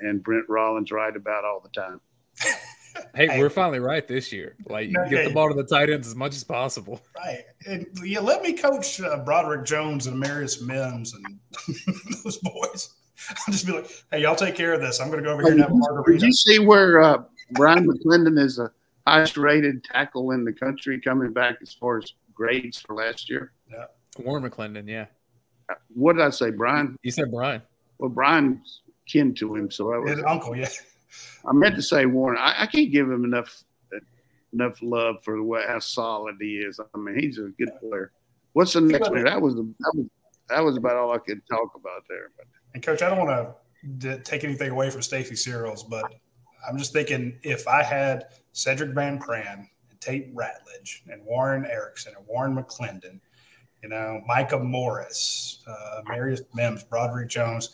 and Brent Rollins write about all the time. hey, we're finally right this year. Like okay. get the ball to the tight ends as much as possible. Right. And yeah, let me coach uh, Broderick Jones and Amarius Mims and those boys. I'll just be like, hey, y'all take care of this. I'm going to go over here and have a margarita. Did you see where uh, Bryan McClendon is a highest rated tackle in the country coming back as far as grades for last year. Yeah. Warren McClendon, yeah. What did I say, Brian? You said Brian. Well, Brian's kin to him, so I was His uncle, yeah. I meant to say Warren. I, I can't give him enough enough love for the way how solid he is. I mean, he's a good player. What's the next one? That was that was that was about all I could talk about there. But and coach, I don't want to take anything away from Stacy Searels, but I'm just thinking if I had Sedrick Van Pran and Tate Ratledge and Warren Ericson and Warren McClendon, you know, Micah Morris, uh, Marius Mims, Broderick Jones,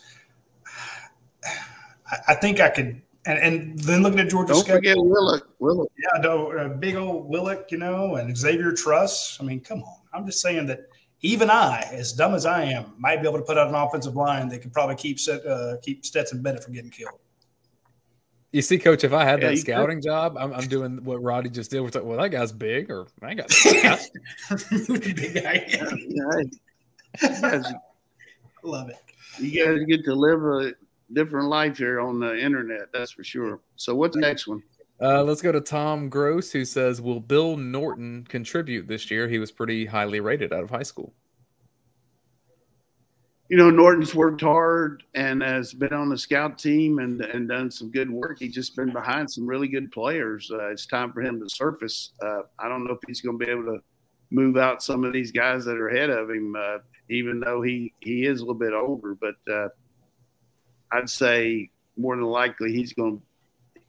I, I, think I could. And, and then looking at Georgia, don't schedule, forget Willock. Willock, yeah, no, uh, big old Willock, you know, and Xavier Truss. I mean, come on. I'm just saying that even I, as dumb as I am, might be able to put out an offensive line that could probably keep uh, keep Stetson Bennett from getting killed. You see, coach, if I had yeah, that scouting could. job, I'm, I'm, doing what Radi just did. We're talking, well, that guy's big, or that guy's big guy. Yeah. Love it. You guys get to live a different life here on the internet, that's for sure. So, what's the next one? Uh, let's go to Tom Gross, who says, "Will Bill Norton contribute this year? He was pretty highly rated out of high school." You know, Norton's worked hard and has been on the scout team and, and done some good work. He's just been behind some really good players. Uh, it's time for him to surface. Uh, I don't know if he's going to be able to move out some of these guys that are ahead of him, uh, even though he, he is a little bit older. But uh, I'd say more than likely he's going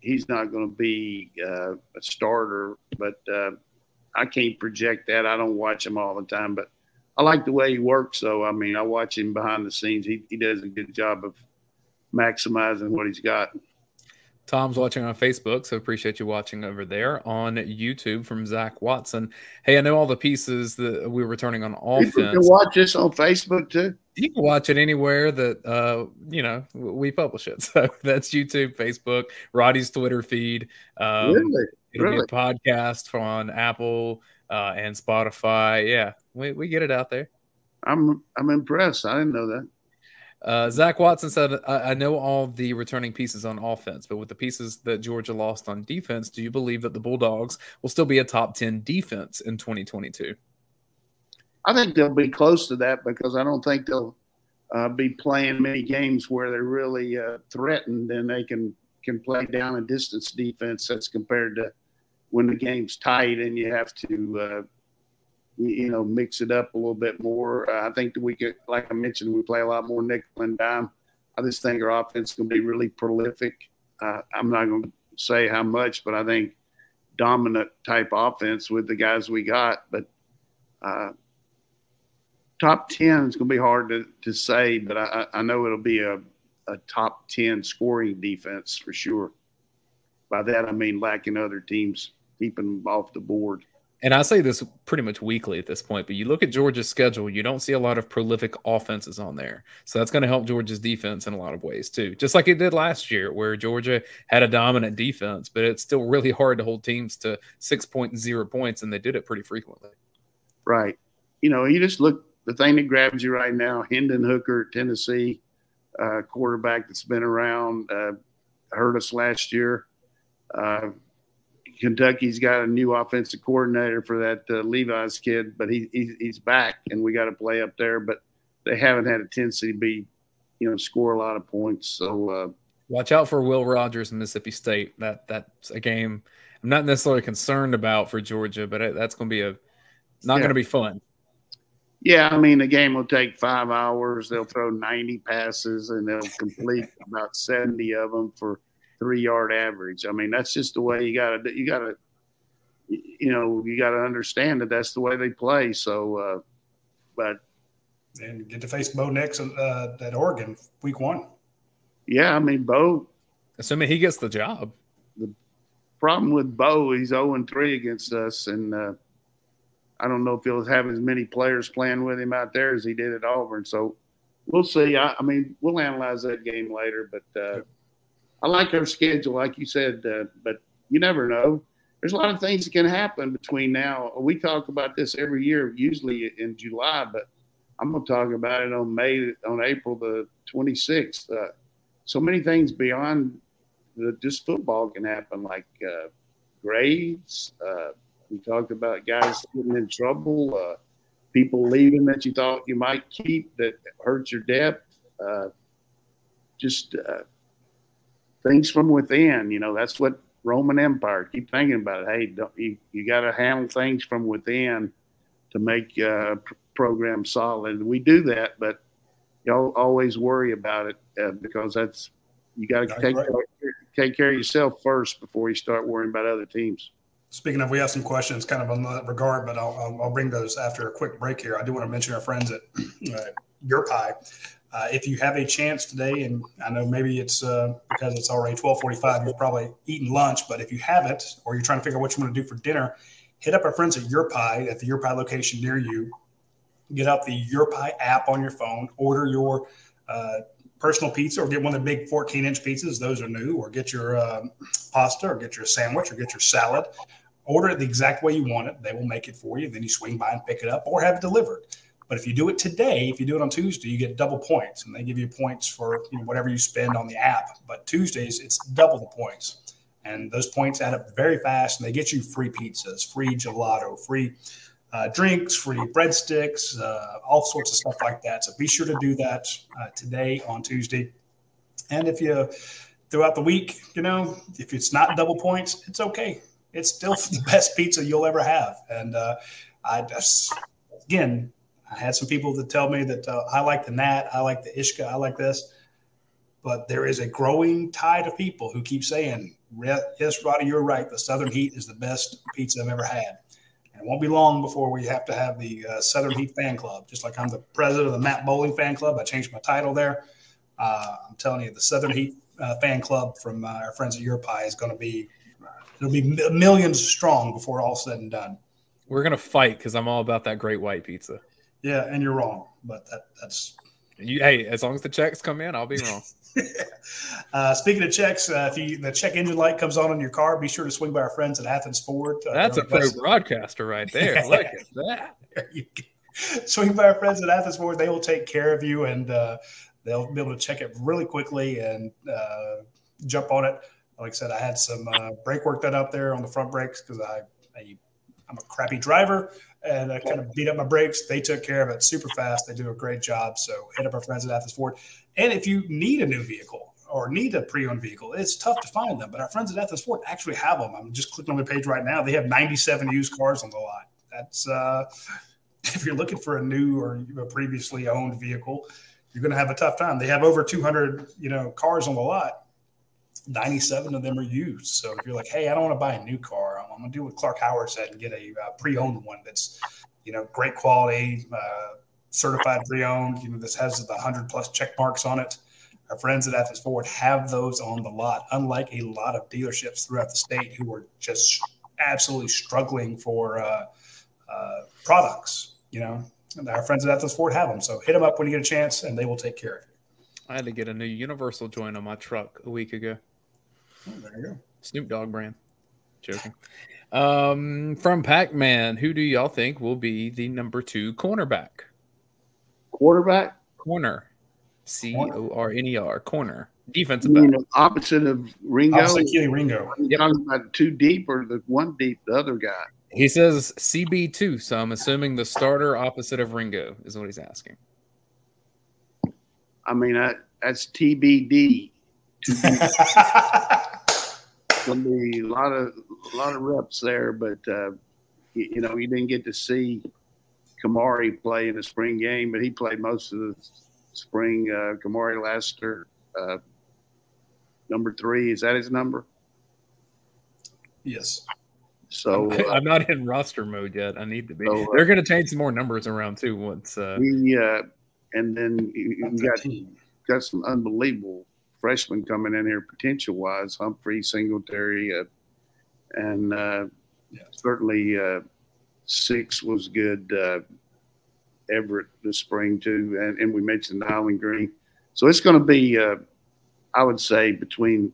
he's not going to be uh, a starter. But uh, I can't project that. I don't watch him all the time, but I like the way he works. So I mean, I watch him behind the scenes. He he does a good job of maximizing what he's got. Tom's watching on Facebook, so appreciate you watching over there on YouTube from Zach Watson. Hey, I know all the pieces that we were returning on offense. You can watch this on Facebook too. You can watch it anywhere that uh, you know we publish it. So that's YouTube, Facebook, Radi's Twitter feed. Um, really, it'll really? be a podcast on Apple, uh, and Spotify. Yeah, we, we get it out there. I'm I'm impressed. I didn't know that. Uh, Zach Watson said, I, I, know all the returning pieces on offense, but with the pieces that Georgia lost on defense, do you believe that the Bulldogs will still be a top 10 defense in 2022? I think they'll be close to that because I don't think they'll uh, be playing many games where they're really uh, threatened and they can, can play down and distance defense as compared to when the game's tight and you have to, uh, you, know, mix it up a little bit more. Uh, I think that we could, like I mentioned, we play a lot more nickel and dime. I just think our offense is going to be really prolific. Uh, I'm not going to say how much, but I think dominant type offense with the guys we got. But uh, top 10 is going to be hard to, to say, but I, I know it'll be a, a top 10 scoring defense for sure. By that, I mean lacking other teams' keeping them off the board and I say this pretty much weekly at this point, but you look at Georgia's schedule, you don't see a lot of prolific offenses on there. So that's going to help Georgia's defense in a lot of ways too. Just like it did last year, where Georgia had a dominant defense, but it's still really hard to hold teams to 6.0 points, and they did it pretty frequently. Right. You know, you just look the thing that grabs you right now, Hendon Hooker, Tennessee, uh, quarterback that's been around, uh, hurt us last year. Uh, Kentucky's got a new offensive coordinator for that uh, Levis kid, but he, he, he's back, and we got to play up there. But they haven't had a tendency to be, you know, score a lot of points. So uh, watch out for Will Rogers and Mississippi State. That that's a game I'm not necessarily concerned about for Georgia, but that's going to be a not yeah. going to be fun. Yeah, I mean the game will take five hours. They'll throw 90 passes and they'll complete about 70 of them for three yard average. I mean, that's just the way you got to, you got to, you know, you got to understand that that's the way they play. So, uh, but. And get to face Bo Nix uh, at Oregon week one. Yeah, I mean, Bo. Assuming he gets the job. The problem with Bo, he's 0 3 against us. And uh, I don't know if he'll have as many players playing with him out there as he did at Auburn. So we'll see. I, I mean, we'll analyze that game later. But, uh, I like our schedule, like you said, uh, but you never know. There's a lot of things that can happen between now. We talk about this every year, usually in July, but I'm going to talk about it on May, on April the 26th. Uh, so many things beyond the, just football can happen, like uh, grades. Uh, we talked about guys getting in trouble, uh, people leaving that you thought you might keep that hurts your depth. Uh, just things from within. You know, that's what Roman Empire. Keep thinking about it. Hey, you you got to handle things from within to make uh, program solid. We do that, but y'all always worry about it uh, because that's you got to take right. take care of yourself first before you start worrying about other teams. Speaking of, we have some questions kind of on that regard, but I'll, I'll bring those after a quick break here. I do want to mention our friends at uh, Your Pie. Uh, if you have a chance today, and I know maybe it's uh, because it's already 1245, you're probably eating lunch, but if you haven't, or you're trying to figure out what you want to do for dinner, hit up our friends at Your Pie at the Your Pie location near you. Get out the Your Pie app on your phone, order your uh, personal pizza or get one of the big 14 inch pizzas. Those are new, or get your uh, pasta or get your sandwich or get your salad. Order it the exact way you want it. They will make it for you. Then you swing by and pick it up or have it delivered. But if you do it today, if you do it on Tuesday, you get double points, and they give you points for you know, whatever you spend on the app. But Tuesdays, it's double the points, and those points add up very fast, and they get you free pizzas, free gelato, free uh, drinks, free breadsticks, uh, all sorts of stuff like that. So be sure to do that uh, today on Tuesday. And if you throughout the week, you know, if it's not double points, it's okay. It's still the best pizza you'll ever have. And uh, I just again I had some people that tell me that uh, I like the Nat, I like the Ishka, I like this. But there is a growing tide of people who keep saying, yes, Radi, you're right. The Southern Heat is the best pizza I've ever had. And it won't be long before we have to have the uh, Southern Heat fan club. Just like I'm the president of the Matt Bowling fan club, I changed my title there. Uh, I'm telling you, the Southern Heat uh, fan club from uh, our friends at Your Pie is going to be, uh, it'll be millions strong before all said and done. We're going to fight because I'm all about that great white pizza. Yeah, and you're wrong, but that, that's you. Hey, as long as the checks come in, I'll be wrong. uh, speaking of checks, uh, if you, the check engine light comes on in your car, be sure to swing by our friends at Athens Ford. Uh, That's a pro broadcaster right there. Look at that. swing by our friends at Athens Ford. They will take care of you and uh, they'll be able to check it really quickly and uh, jump on it. Like I said, I had some uh, brake work done up there on the front brakes because I, I I'm a crappy driver and I kind of beat up my brakes. They took care of it super fast. They do a great job. So hit up our friends at Athens Ford. And if you need a new vehicle or need a pre-owned vehicle, it's tough to find them. But our friends at Athens Ford actually have them. I'm just clicking on their page right now. They have 97 used cars on the lot. That's uh, if you're looking for a new or a previously owned vehicle, you're going to have a tough time. They have over 200 you know cars on the lot 97 of them are used. So if you're like, hey, I don't want to buy a new car, I'm, I'm going to do what Clark Howard said and get a uh, pre-owned one that's, you know, great quality, uh, certified pre-owned. You know, this has the 100 plus check marks on it. Our friends at Athens Ford have those on the lot, unlike a lot of dealerships throughout the state who are just absolutely struggling for uh, uh, products. You know, and our friends at Athens Ford have them. So hit them up when you get a chance, and they will take care of you. I had to get a new Universal joint on my truck a week ago. Oh, there you go. Snoop Dogg brand. Joking. Um, from Pac Man, who do y'all think will be the number two cornerback? Quarterback? Corner. C O R N E R. Corner. Defensive You back. mean the opposite of Ringo? Obviously, Kelee Ringo. You talking about two deep or the one deep, the other guy? He says CB2, so I'm assuming the starter opposite of Ringo is what he's asking. I mean, I, that's TBD. Gonna be a lot of a lot of reps there, but uh, you, you know, you didn't get to see Kamari play in the spring game, but he played most of the spring. Uh, Kamari Lassiter, uh, number three, is that his number? yes. So uh, I'm not in roster mode yet. I need to be. So, uh, They're going to change some more numbers around too once. Uh, we uh, and then you, you got got some unbelievable freshmen coming in here potential wise Humphrey Singletary uh, and uh, Yeah. certainly uh, six was good uh, Everett this spring too and, and we mentioned Nyland Green. So it's going to be uh, I would say between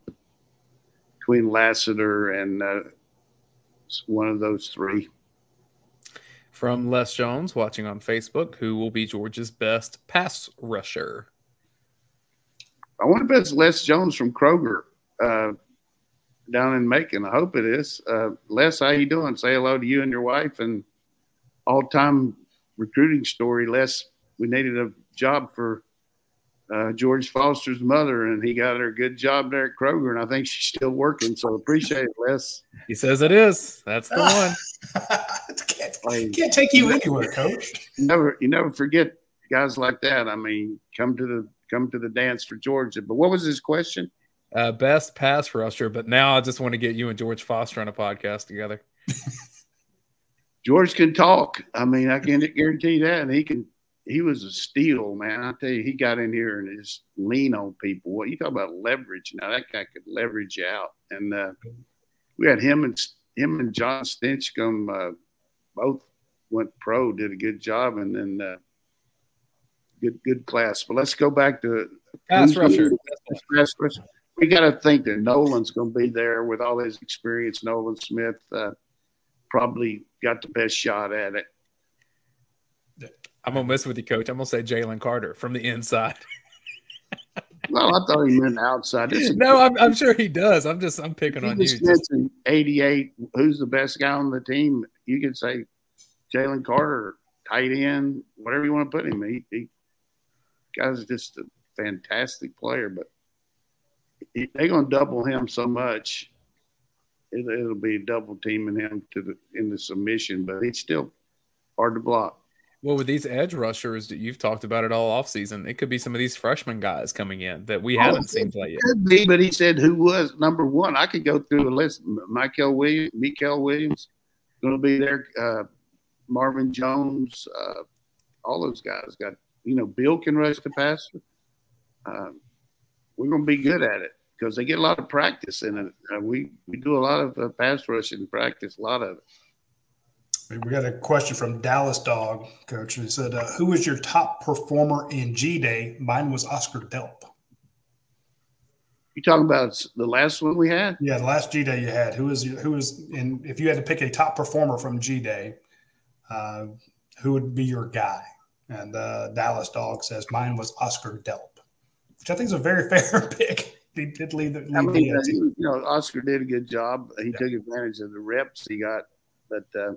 between Lassiter and uh, one of those three from Les Jones watching on Facebook, who will be Georgia's best pass rusher? I wonder if it's Les Jones from Kroger uh, down in Macon. I hope it is. Uh, Les, how you doing? Say hello to you and your wife. And all-time recruiting story, Les. We needed a job for uh, George Foster's mother, and he got her a good job there at Kroger, and I think she's still working. So appreciate it, Les. He says it is. That's the one. can't, Like, can't take you anywhere, coach. you never, you never forget guys like that. I mean, come to the come to the dance for Georgia. But what was his question? Uh, best pass rusher, but now I just want to get you and George Foster on a podcast together. George can talk. I mean, I can guarantee that. And he can. He was a steal, man. I tell you, he got in here and just lean on people. What you talk about leverage? Now that guy could leverage you out. And uh, we had him and him and Jon Stinchcomb uh, both went pro, did a good job, and then uh, good good class. But let's go back to Pass rusher. Pass rusher. We got to think that Nolan's going to be there with all his experience. Nolan Smith uh, probably got the best shot at it. I'm gonna mess with you, coach. I'm gonna say Jalen Carter from the inside. Well, I thought he meant outside. No, I'm, I'm sure he does. I'm just I'm picking he on you. just Just- 88. Who's the best guy on the team? You could say Jalen Carter, tight end, whatever you want to put him. He, he guy's just a fantastic player, but he, they're going to double him so much. It, it'll be double teaming him to the in the submission, but he's still hard to block. Well, with these edge rushers that you've talked about it all offseason, it could be some of these freshman guys coming in that we Oh, haven't seen play yet. Could be, but he said who was number one. I could go through a list. Michael Williams, Mykel Williams, going to be there. Uh, Marvin Jones, uh, all those guys got. You know, Bill can rush the passer. Um, we're going to be good at it because they get a lot of practice in it. Uh, we we do a lot of uh, pass rushing practice, a lot of it. We got a question from Dallas Dog, coach. He said, uh, "Who was your top performer in G Day?" Mine was Oscar Delp. You talking about the last one we had? Yeah, the last G Day you had. Who is who is in? If you had to pick a top performer from G Day, uh, who would be your guy? And uh, Dallas Dog says mine was Oscar Delp, which I think is a very fair pick. He did leave the, leave I mean, the uh, uh, you know, Oscar did a good job. He Yeah. took advantage of the reps he got, but uh,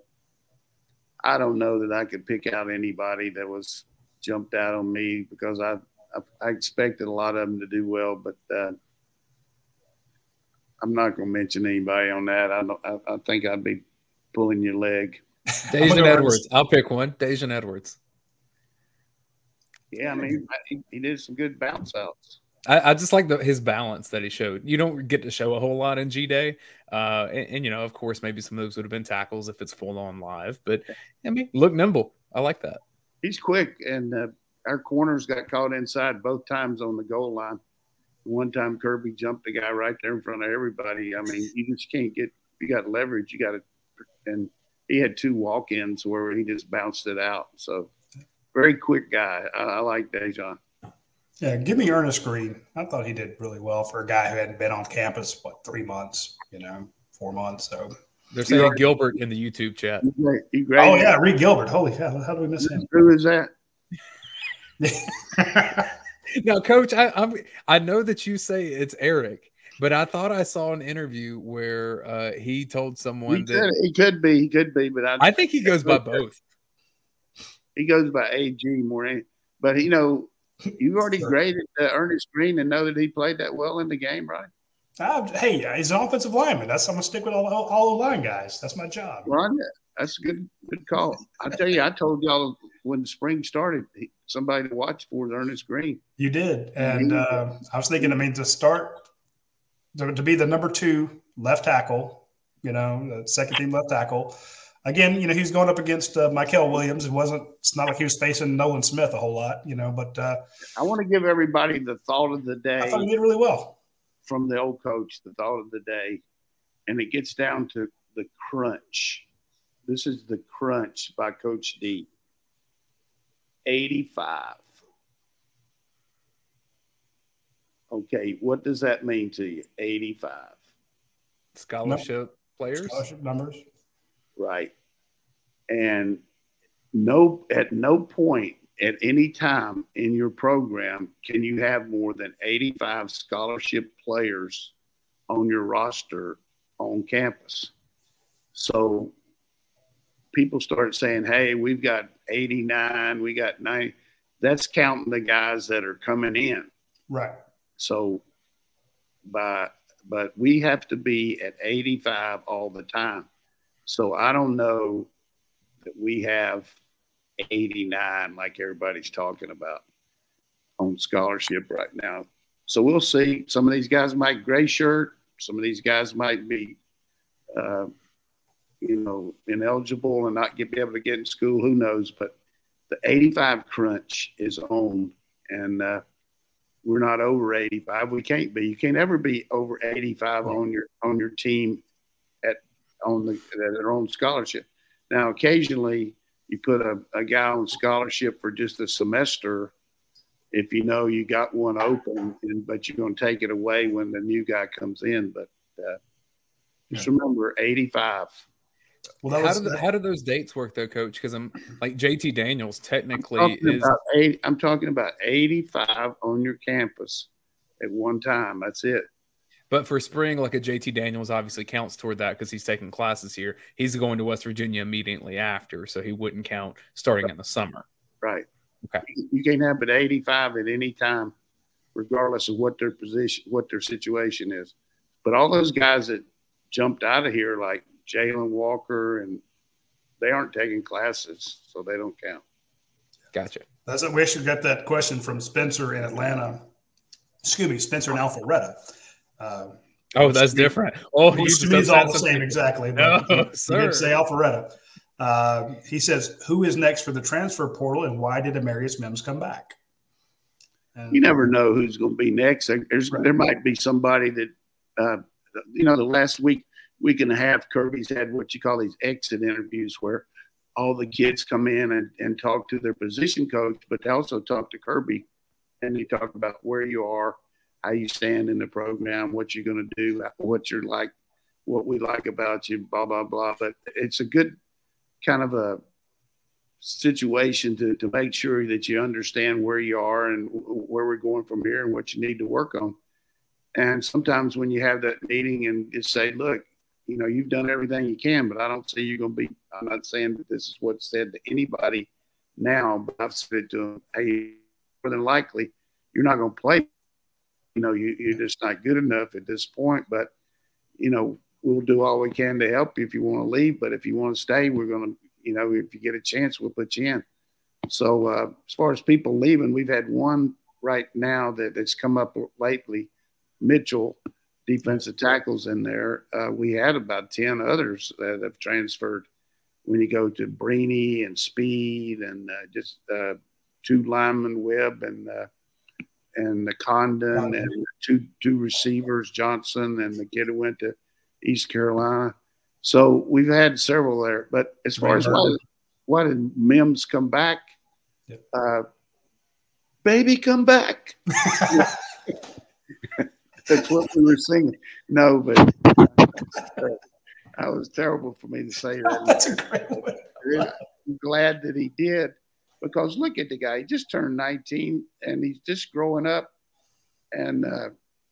I don't know that I could pick out anybody that was jumped out on me because I I, I expected a lot of them to do well, but uh, I'm not going to mention anybody on that. I don't. I, I think I'd be pulling your leg. Daijun Edwards. I'll pick one. Daijun Edwards. Yeah, I mean, he, he did some good bounce outs. I, I just like the, his balance that he showed. You don't get to show a whole lot in G Day, uh, and, and you know, of course, maybe some of those would have been tackles if it's full on live. But I mean, look nimble. I like that. he's quick, and uh, our corners got caught inside both times on the goal line. One time, Kirby jumped the guy right there in front of everybody. I mean, you just can't get. You got leverage. You got to and he had two walk-ins where he just bounced it out. So very quick guy. I, I like Daijun. Yeah, give me Earnest Greene. I thought he did really well for a guy who hadn't been on campus what three months, you know, four months. So they're saying Gilbert in the YouTube chat. Great. great. Oh yeah, Reed Gilbert. Holy cow! How do we miss him? Who is that? now, Coach, I, I'm I know that you say it's Eric, but I thought I saw an interview where uh, he told someone he that could, he could be, he could be, but I, I think he goes by both. He goes by AG more, but you know, you already graded uh, Earnest Greene and know that he played that well in the game, right? Uh, hey, he's an offensive lineman. That's I'm gonna stick with all all, the line guys. That's my job. Well, that's a good good call. I tell you, I told y'all when the spring started, somebody to watch for is Earnest Greene. You did, and uh, I was thinking. I mean, to start to, to be the number two left tackle, you know, the second team left tackle. Again, you know, he's going up against uh, Mykel Williams. It wasn't. It's not like he was facing Nolan Smith a whole lot, you know. But uh, I want to give everybody the thought of the day. I thought he did really well from the old coach. The thought of the day, and it gets down to the crunch. This is the crunch by Coach D. 85. Okay, what does that mean to you? 85. Scholarship no. players? Scholarship numbers. Right. And no at no point at any time in your program can you have more than 85 scholarship players on your roster on campus. So people start saying, "Hey, we've got 89, we got 90." That's counting the guys that are coming in. Right. So by but we have to be at 85 all the time. So I don't know that we have 89 like everybody's talking about on scholarship right now. So we'll see. Some of these guys might gray shirt. Some of these guys might be, uh, you know, ineligible and not get, be able to get in school. Who knows? But the 85 crunch is on, and uh, we're not over 85. We can't be. You can't ever be over 85 on your on your team at on the at their own scholarship. Now, occasionally you put a, a guy on scholarship for just a semester if you know you got one open, and, but you're going to take it away when the new guy comes in. But uh, just remember, 85 well, how, was, do the, how do those dates work though, Coach? Because I'm like JT Daniels technically I'm is. About 80, I'm talking about 85 on your campus at one time. That's it. But for spring, like a JT Daniels obviously counts toward that because he's taking classes here. He's going to West Virginia immediately after, so he wouldn't count starting right. in the summer. Right. Okay. You can't have but 85 at any time, regardless of what their position, what their situation is. But all those guys that jumped out of here, like Jalen Walker, and they aren't taking classes, so they don't count. Gotcha. That's a, we actually got that question from Spencer in Atlanta. Excuse me, Spencer in Alpharetta. Uh, oh, that's different. Oh, which to me is all the same exactly. But no, he, sir. he did say Alpharetta. Uh, he says, "Who is next for the transfer portal, and why did Amarius Mims come back?" And, you never know who's going to be next. There's, right. There might be somebody that, uh, you know, the last week week can have Kirby's had what you call these exit interviews where all the kids come in and, and talk to their position coach, but they also talk to Kirby and they talk about where you are, how you stand in the program, what you're going to do, what you're like, what we like about you, blah, blah, blah. But it's a good kind of a situation to, to make sure that you understand where you are and where we're going from here and what you need to work on. And sometimes when you have that meeting and just say, look, you know, you've done everything you can, but I don't see you're going to be. I'm not saying that this is what's said to anybody now, but I've said to them, hey, more than likely, you're not going to play. You know, you, you're just not good enough at this point, but, you know, we'll do all we can to help you if you want to leave. But if you want to stay, we're going to, you know, if you get a chance, we'll put you in. So uh, as far as people leaving, we've had one right now that, that's come up lately, Mitchell defensive tackles in there. Uh, we had about 10 others that have transferred when you go to Brini and Speed and uh, just uh, two linemen, Webb and uh, and the Condon and two two receivers, Johnson and the kid who went to East Carolina. So we've had several there. But as far as why, why did Mims come back? Yep. Uh, baby, come back. That's what we were singing. No, but uh, that was terrible for me to say that. That's a great one. I'm glad that he did because look at the guy. He just turned 19 and he's just growing up. And uh,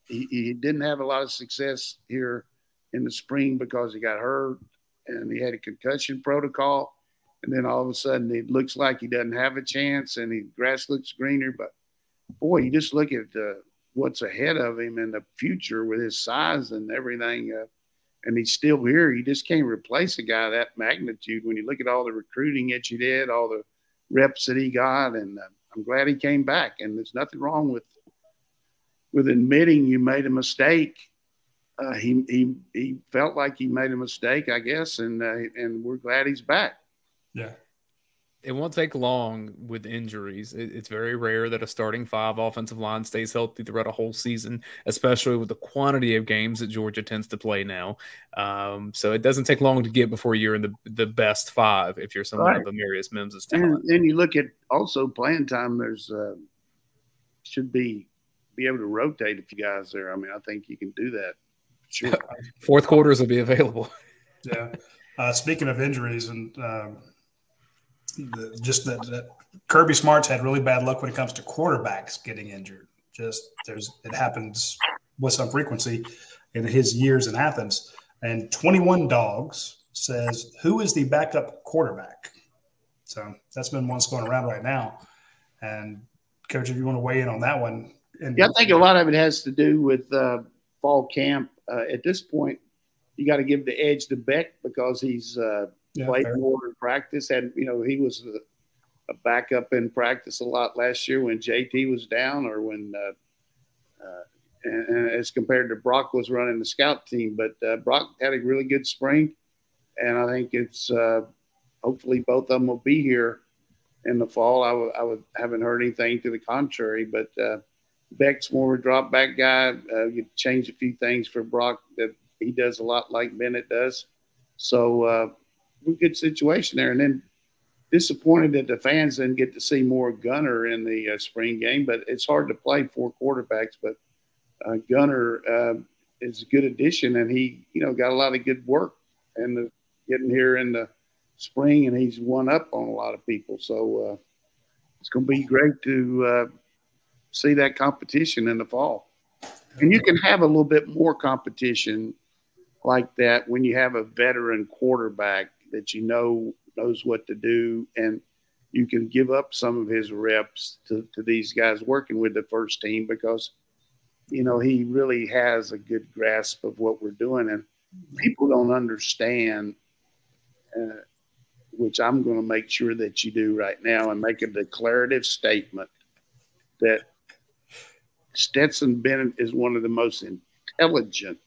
he, he didn't have a lot of success here in the spring because he got hurt and he had a concussion protocol. And then all of a sudden, it looks like he doesn't have a chance, and the grass looks greener. But boy, you just look at uh, what's ahead of him in the future with his size and everything. Uh, and he's still here. You just can't replace a guy that magnitude when you look at all the recruiting that you did, all the reps that he got. And uh, I'm glad he came back. And there's nothing wrong with with admitting you made a mistake. Uh, he, he he felt like he made a mistake, I guess, and uh, and we're glad he's back. Yeah, it won't take long with injuries. It, it's very rare that a starting five offensive line stays healthy throughout a whole season, especially with the quantity of games that Georgia tends to play now. Um, so it doesn't take long to get before you're in the, the best five if you're someone right. of Amarius Mims' talent. And, and you look at also playing time. There's uh, should be be able to rotate a few guys there. I mean, I think you can do that. Sure. Fourth quarters will be available. Yeah. Uh, speaking of injuries and. Um, the, just that, Kirby Smart's had really bad luck when it comes to quarterbacks getting injured. Just there's it happens with some frequency in his years in Athens. And 21 Dogs says, Who is the backup quarterback? So that's been one going around right now. And coach, if you want to weigh in on that one. And yeah, I think a lot of it has to do with uh, fall camp. Uh, at this point, you got to give the edge to Beck because he's uh, yeah, played fair. more in practice. And, you know, he was a, a, backup in practice a lot last year when JT was down or when, uh, uh, and, and, as compared to Brock was running the scout team. But uh, Brock had a really good spring. And I think it's uh, hopefully both of them will be here in the fall. I, w- I w- haven't heard anything to the contrary, but uh, Beck's more a drop back guy. Uh, you change a few things for Brock that he does a lot like Bennett does. So uh, good situation there. And then disappointed that the fans didn't get to see more Gunner in the uh, spring game, but it's hard to play four quarterbacks. But uh, Gunner uh, is a good addition, and he, you know, got a lot of good work and getting here in the spring, and he's won up on a lot of people. So uh, it's going to be great to uh, see that competition in the fall. And you can have a little bit more competition like that when you have a veteran quarterback that you know knows what to do and you can give up some of his reps to, to these guys working with the first team because you know he really has a good grasp of what we're doing. And people don't understand uh, which i'm going to make sure that you do right now and make a declarative statement that stetson bennett is one of the most intelligent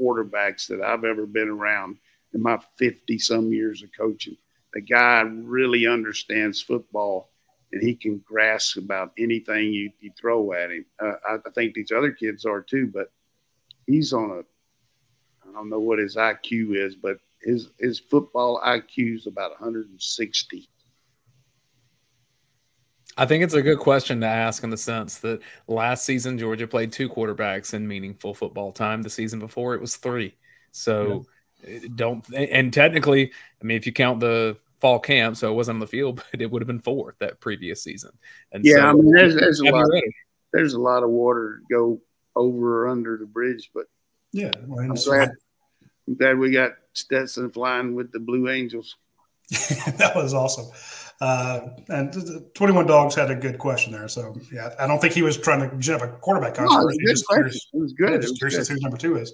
quarterbacks that i've ever been around in my 50 some years of coaching. The guy really understands football and he can grasp about anything you, you throw at him. Uh, I, I, think these other kids are too, but he's on a, I don't know what his IQ is, but his, his football IQ is about 160. I think it's a good question to ask in the sense that last season Georgia played two quarterbacks in meaningful football time. The season before it was three. So don't and technically, I mean, if you count the fall camp, so it wasn't on the field, but it would have been fourth that previous season. And yeah, so, I mean, there's, there's a lot. There's a lot of water to go over or under the bridge, but yeah, well, I'm glad, I'm glad we got Stetson flying with the Blue Angels. that was awesome. Uh, and 21 Dogs had a good question there. So, yeah, I don't think he was trying to jump a quarterback controversy. No, it, was curious, it was good. Yeah, just curious who number two is.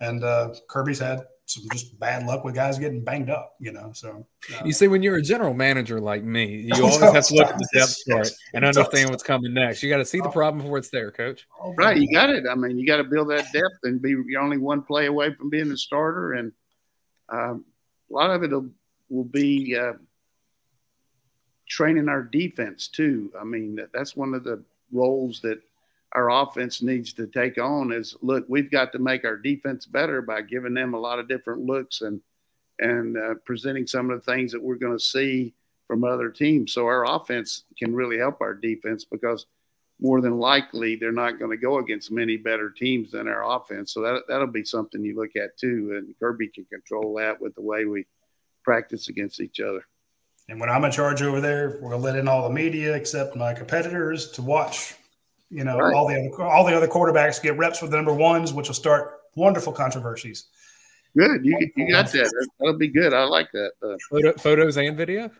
And uh, Kirby's had some just bad luck with guys getting banged up, you know. So uh, you see, when you're a general manager like me, you always have to look at the depth chart and understand what's coming next. You got to see the problem before it's there, coach. Right, you got it. I mean, you got to build that depth and be you're only one play away from being the starter, and um, a lot of it will, will be uh, training our defense too. I mean, that's one of the roles that our offense needs to take on is look, we've got to make our defense better by giving them a lot of different looks and and uh, presenting some of the things that we're going to see from other teams. So our offense can really help our defense because more than likely they're not going to go against many better teams than our offense. So that that'll be something you look at too. And Kirby can control that with the way we practice against each other. And when I'm in charge over there, we're gonna let in all the media except my competitors to watch. You know, right. all the other, all the other quarterbacks get reps with the number ones, which will start wonderful controversies. Good, you, you got that. That'll be good. I like that. Uh, Photo, photos and video.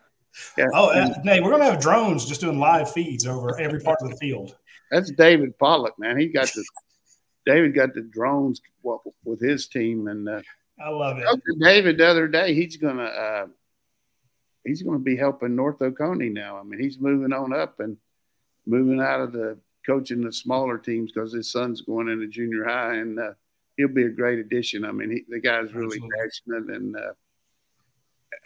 Yeah. Oh, uh, hey, we're gonna have drones just doing live feeds over every part of the field. That's David Pollack, man. He got the David got the drones with his team, and uh, I love it. David the other day, he's gonna uh, he's gonna be helping North Oconee now. I mean, he's moving on up and moving out of the coaching the smaller teams because his son's going into junior high, and uh, he'll be a great addition. I mean, he, the guy's really Absolutely. passionate, and uh,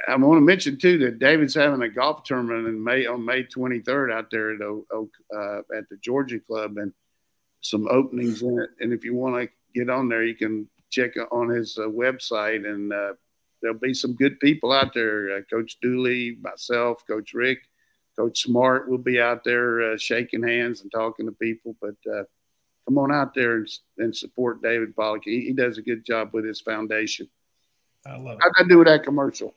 I want to mention too that David's having a golf tournament in May on May 23rd out there at uh, at the Georgia Club, and some openings in it. And if you want to get on there, you can check on his uh, website, and uh, there'll be some good people out there. Uh, Coach Dooley, myself, Coach Richt, Coach Smart will be out there uh, shaking hands and talking to people. But uh, come on out there and, and support David Pollack. He, he, does a good job with his foundation. I love it. How'd I do with that commercial?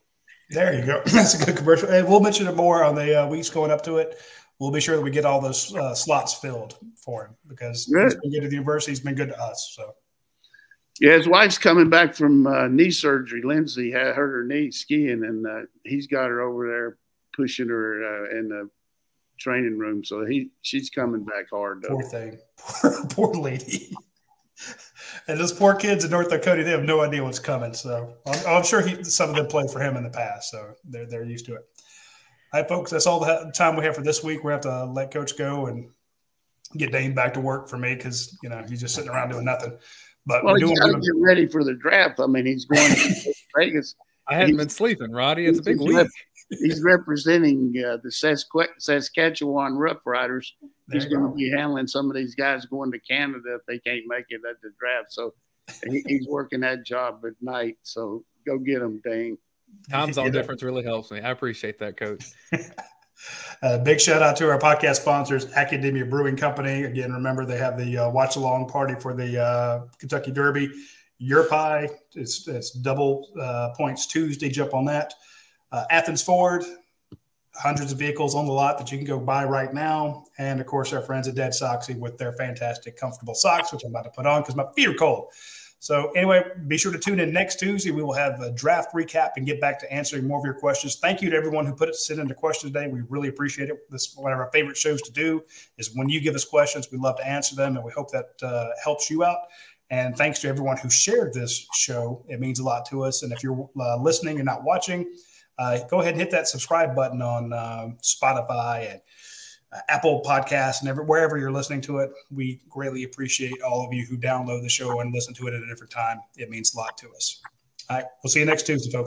There you go. That's a good commercial. And we'll mention it more on the uh, weeks going up to it. We'll be sure that we get all those uh, slots filled for him because good. he's been good to the university. He's been good to us. So. Yeah, his wife's coming back from uh, knee surgery. Lindsay had hurt her knee skiing, and uh, he's got her over there pushing her uh, in the training room. So he she's coming back hard. Though. Poor thing, poor, poor lady. and those poor kids in North Dakota, they have no idea what's coming. So I'm, I'm sure he, some of them played for him in the past, so they're they're used to it. All right, folks, that's all the time we have for this week. We have to let Coach go and get Dayne back to work for me because you know he's just sitting around doing nothing. But well, he's got to get ready for the draft. I mean, he's going to Vegas. I hadn't been sleeping, Radi. It's a big week. He's representing uh, the Saskatchewan Rough Riders he's going to be handling some of these guys going to Canada if they can't make it at the draft. So he, he's working that job at night. So go get him, Dayne. Time zone difference really helps me. I appreciate that, Coach. uh, big shout out to our podcast sponsors, Akademia Brewing Company. Again, remember they have the uh, watch along party for the uh, Kentucky Derby. Your pie, it's, it's double uh, points Tuesday. Jump on that. Uh, Athens Ford, hundreds of vehicles on the lot that you can go buy right now. And of course, our friends at Dead Soxy with their fantastic, comfortable socks, which I'm about to put on because my feet are cold. So, anyway, be sure to tune in next Tuesday. We will have a draft recap and get back to answering more of your questions. Thank you to everyone who put it sent into questions today. We really appreciate it. This is one of our favorite shows to do is when you give us questions, we love to answer them, and we hope that uh, helps you out. And thanks to everyone who shared this show. It means a lot to us. And if you're uh, listening and not watching, uh, go ahead and hit that subscribe button on uh, Spotify and uh, Apple Podcasts and every, wherever you're listening to it. We greatly appreciate all of you who download the show and listen to it at a different time. It means a lot to us. All right, we'll see you next Tuesday, folks.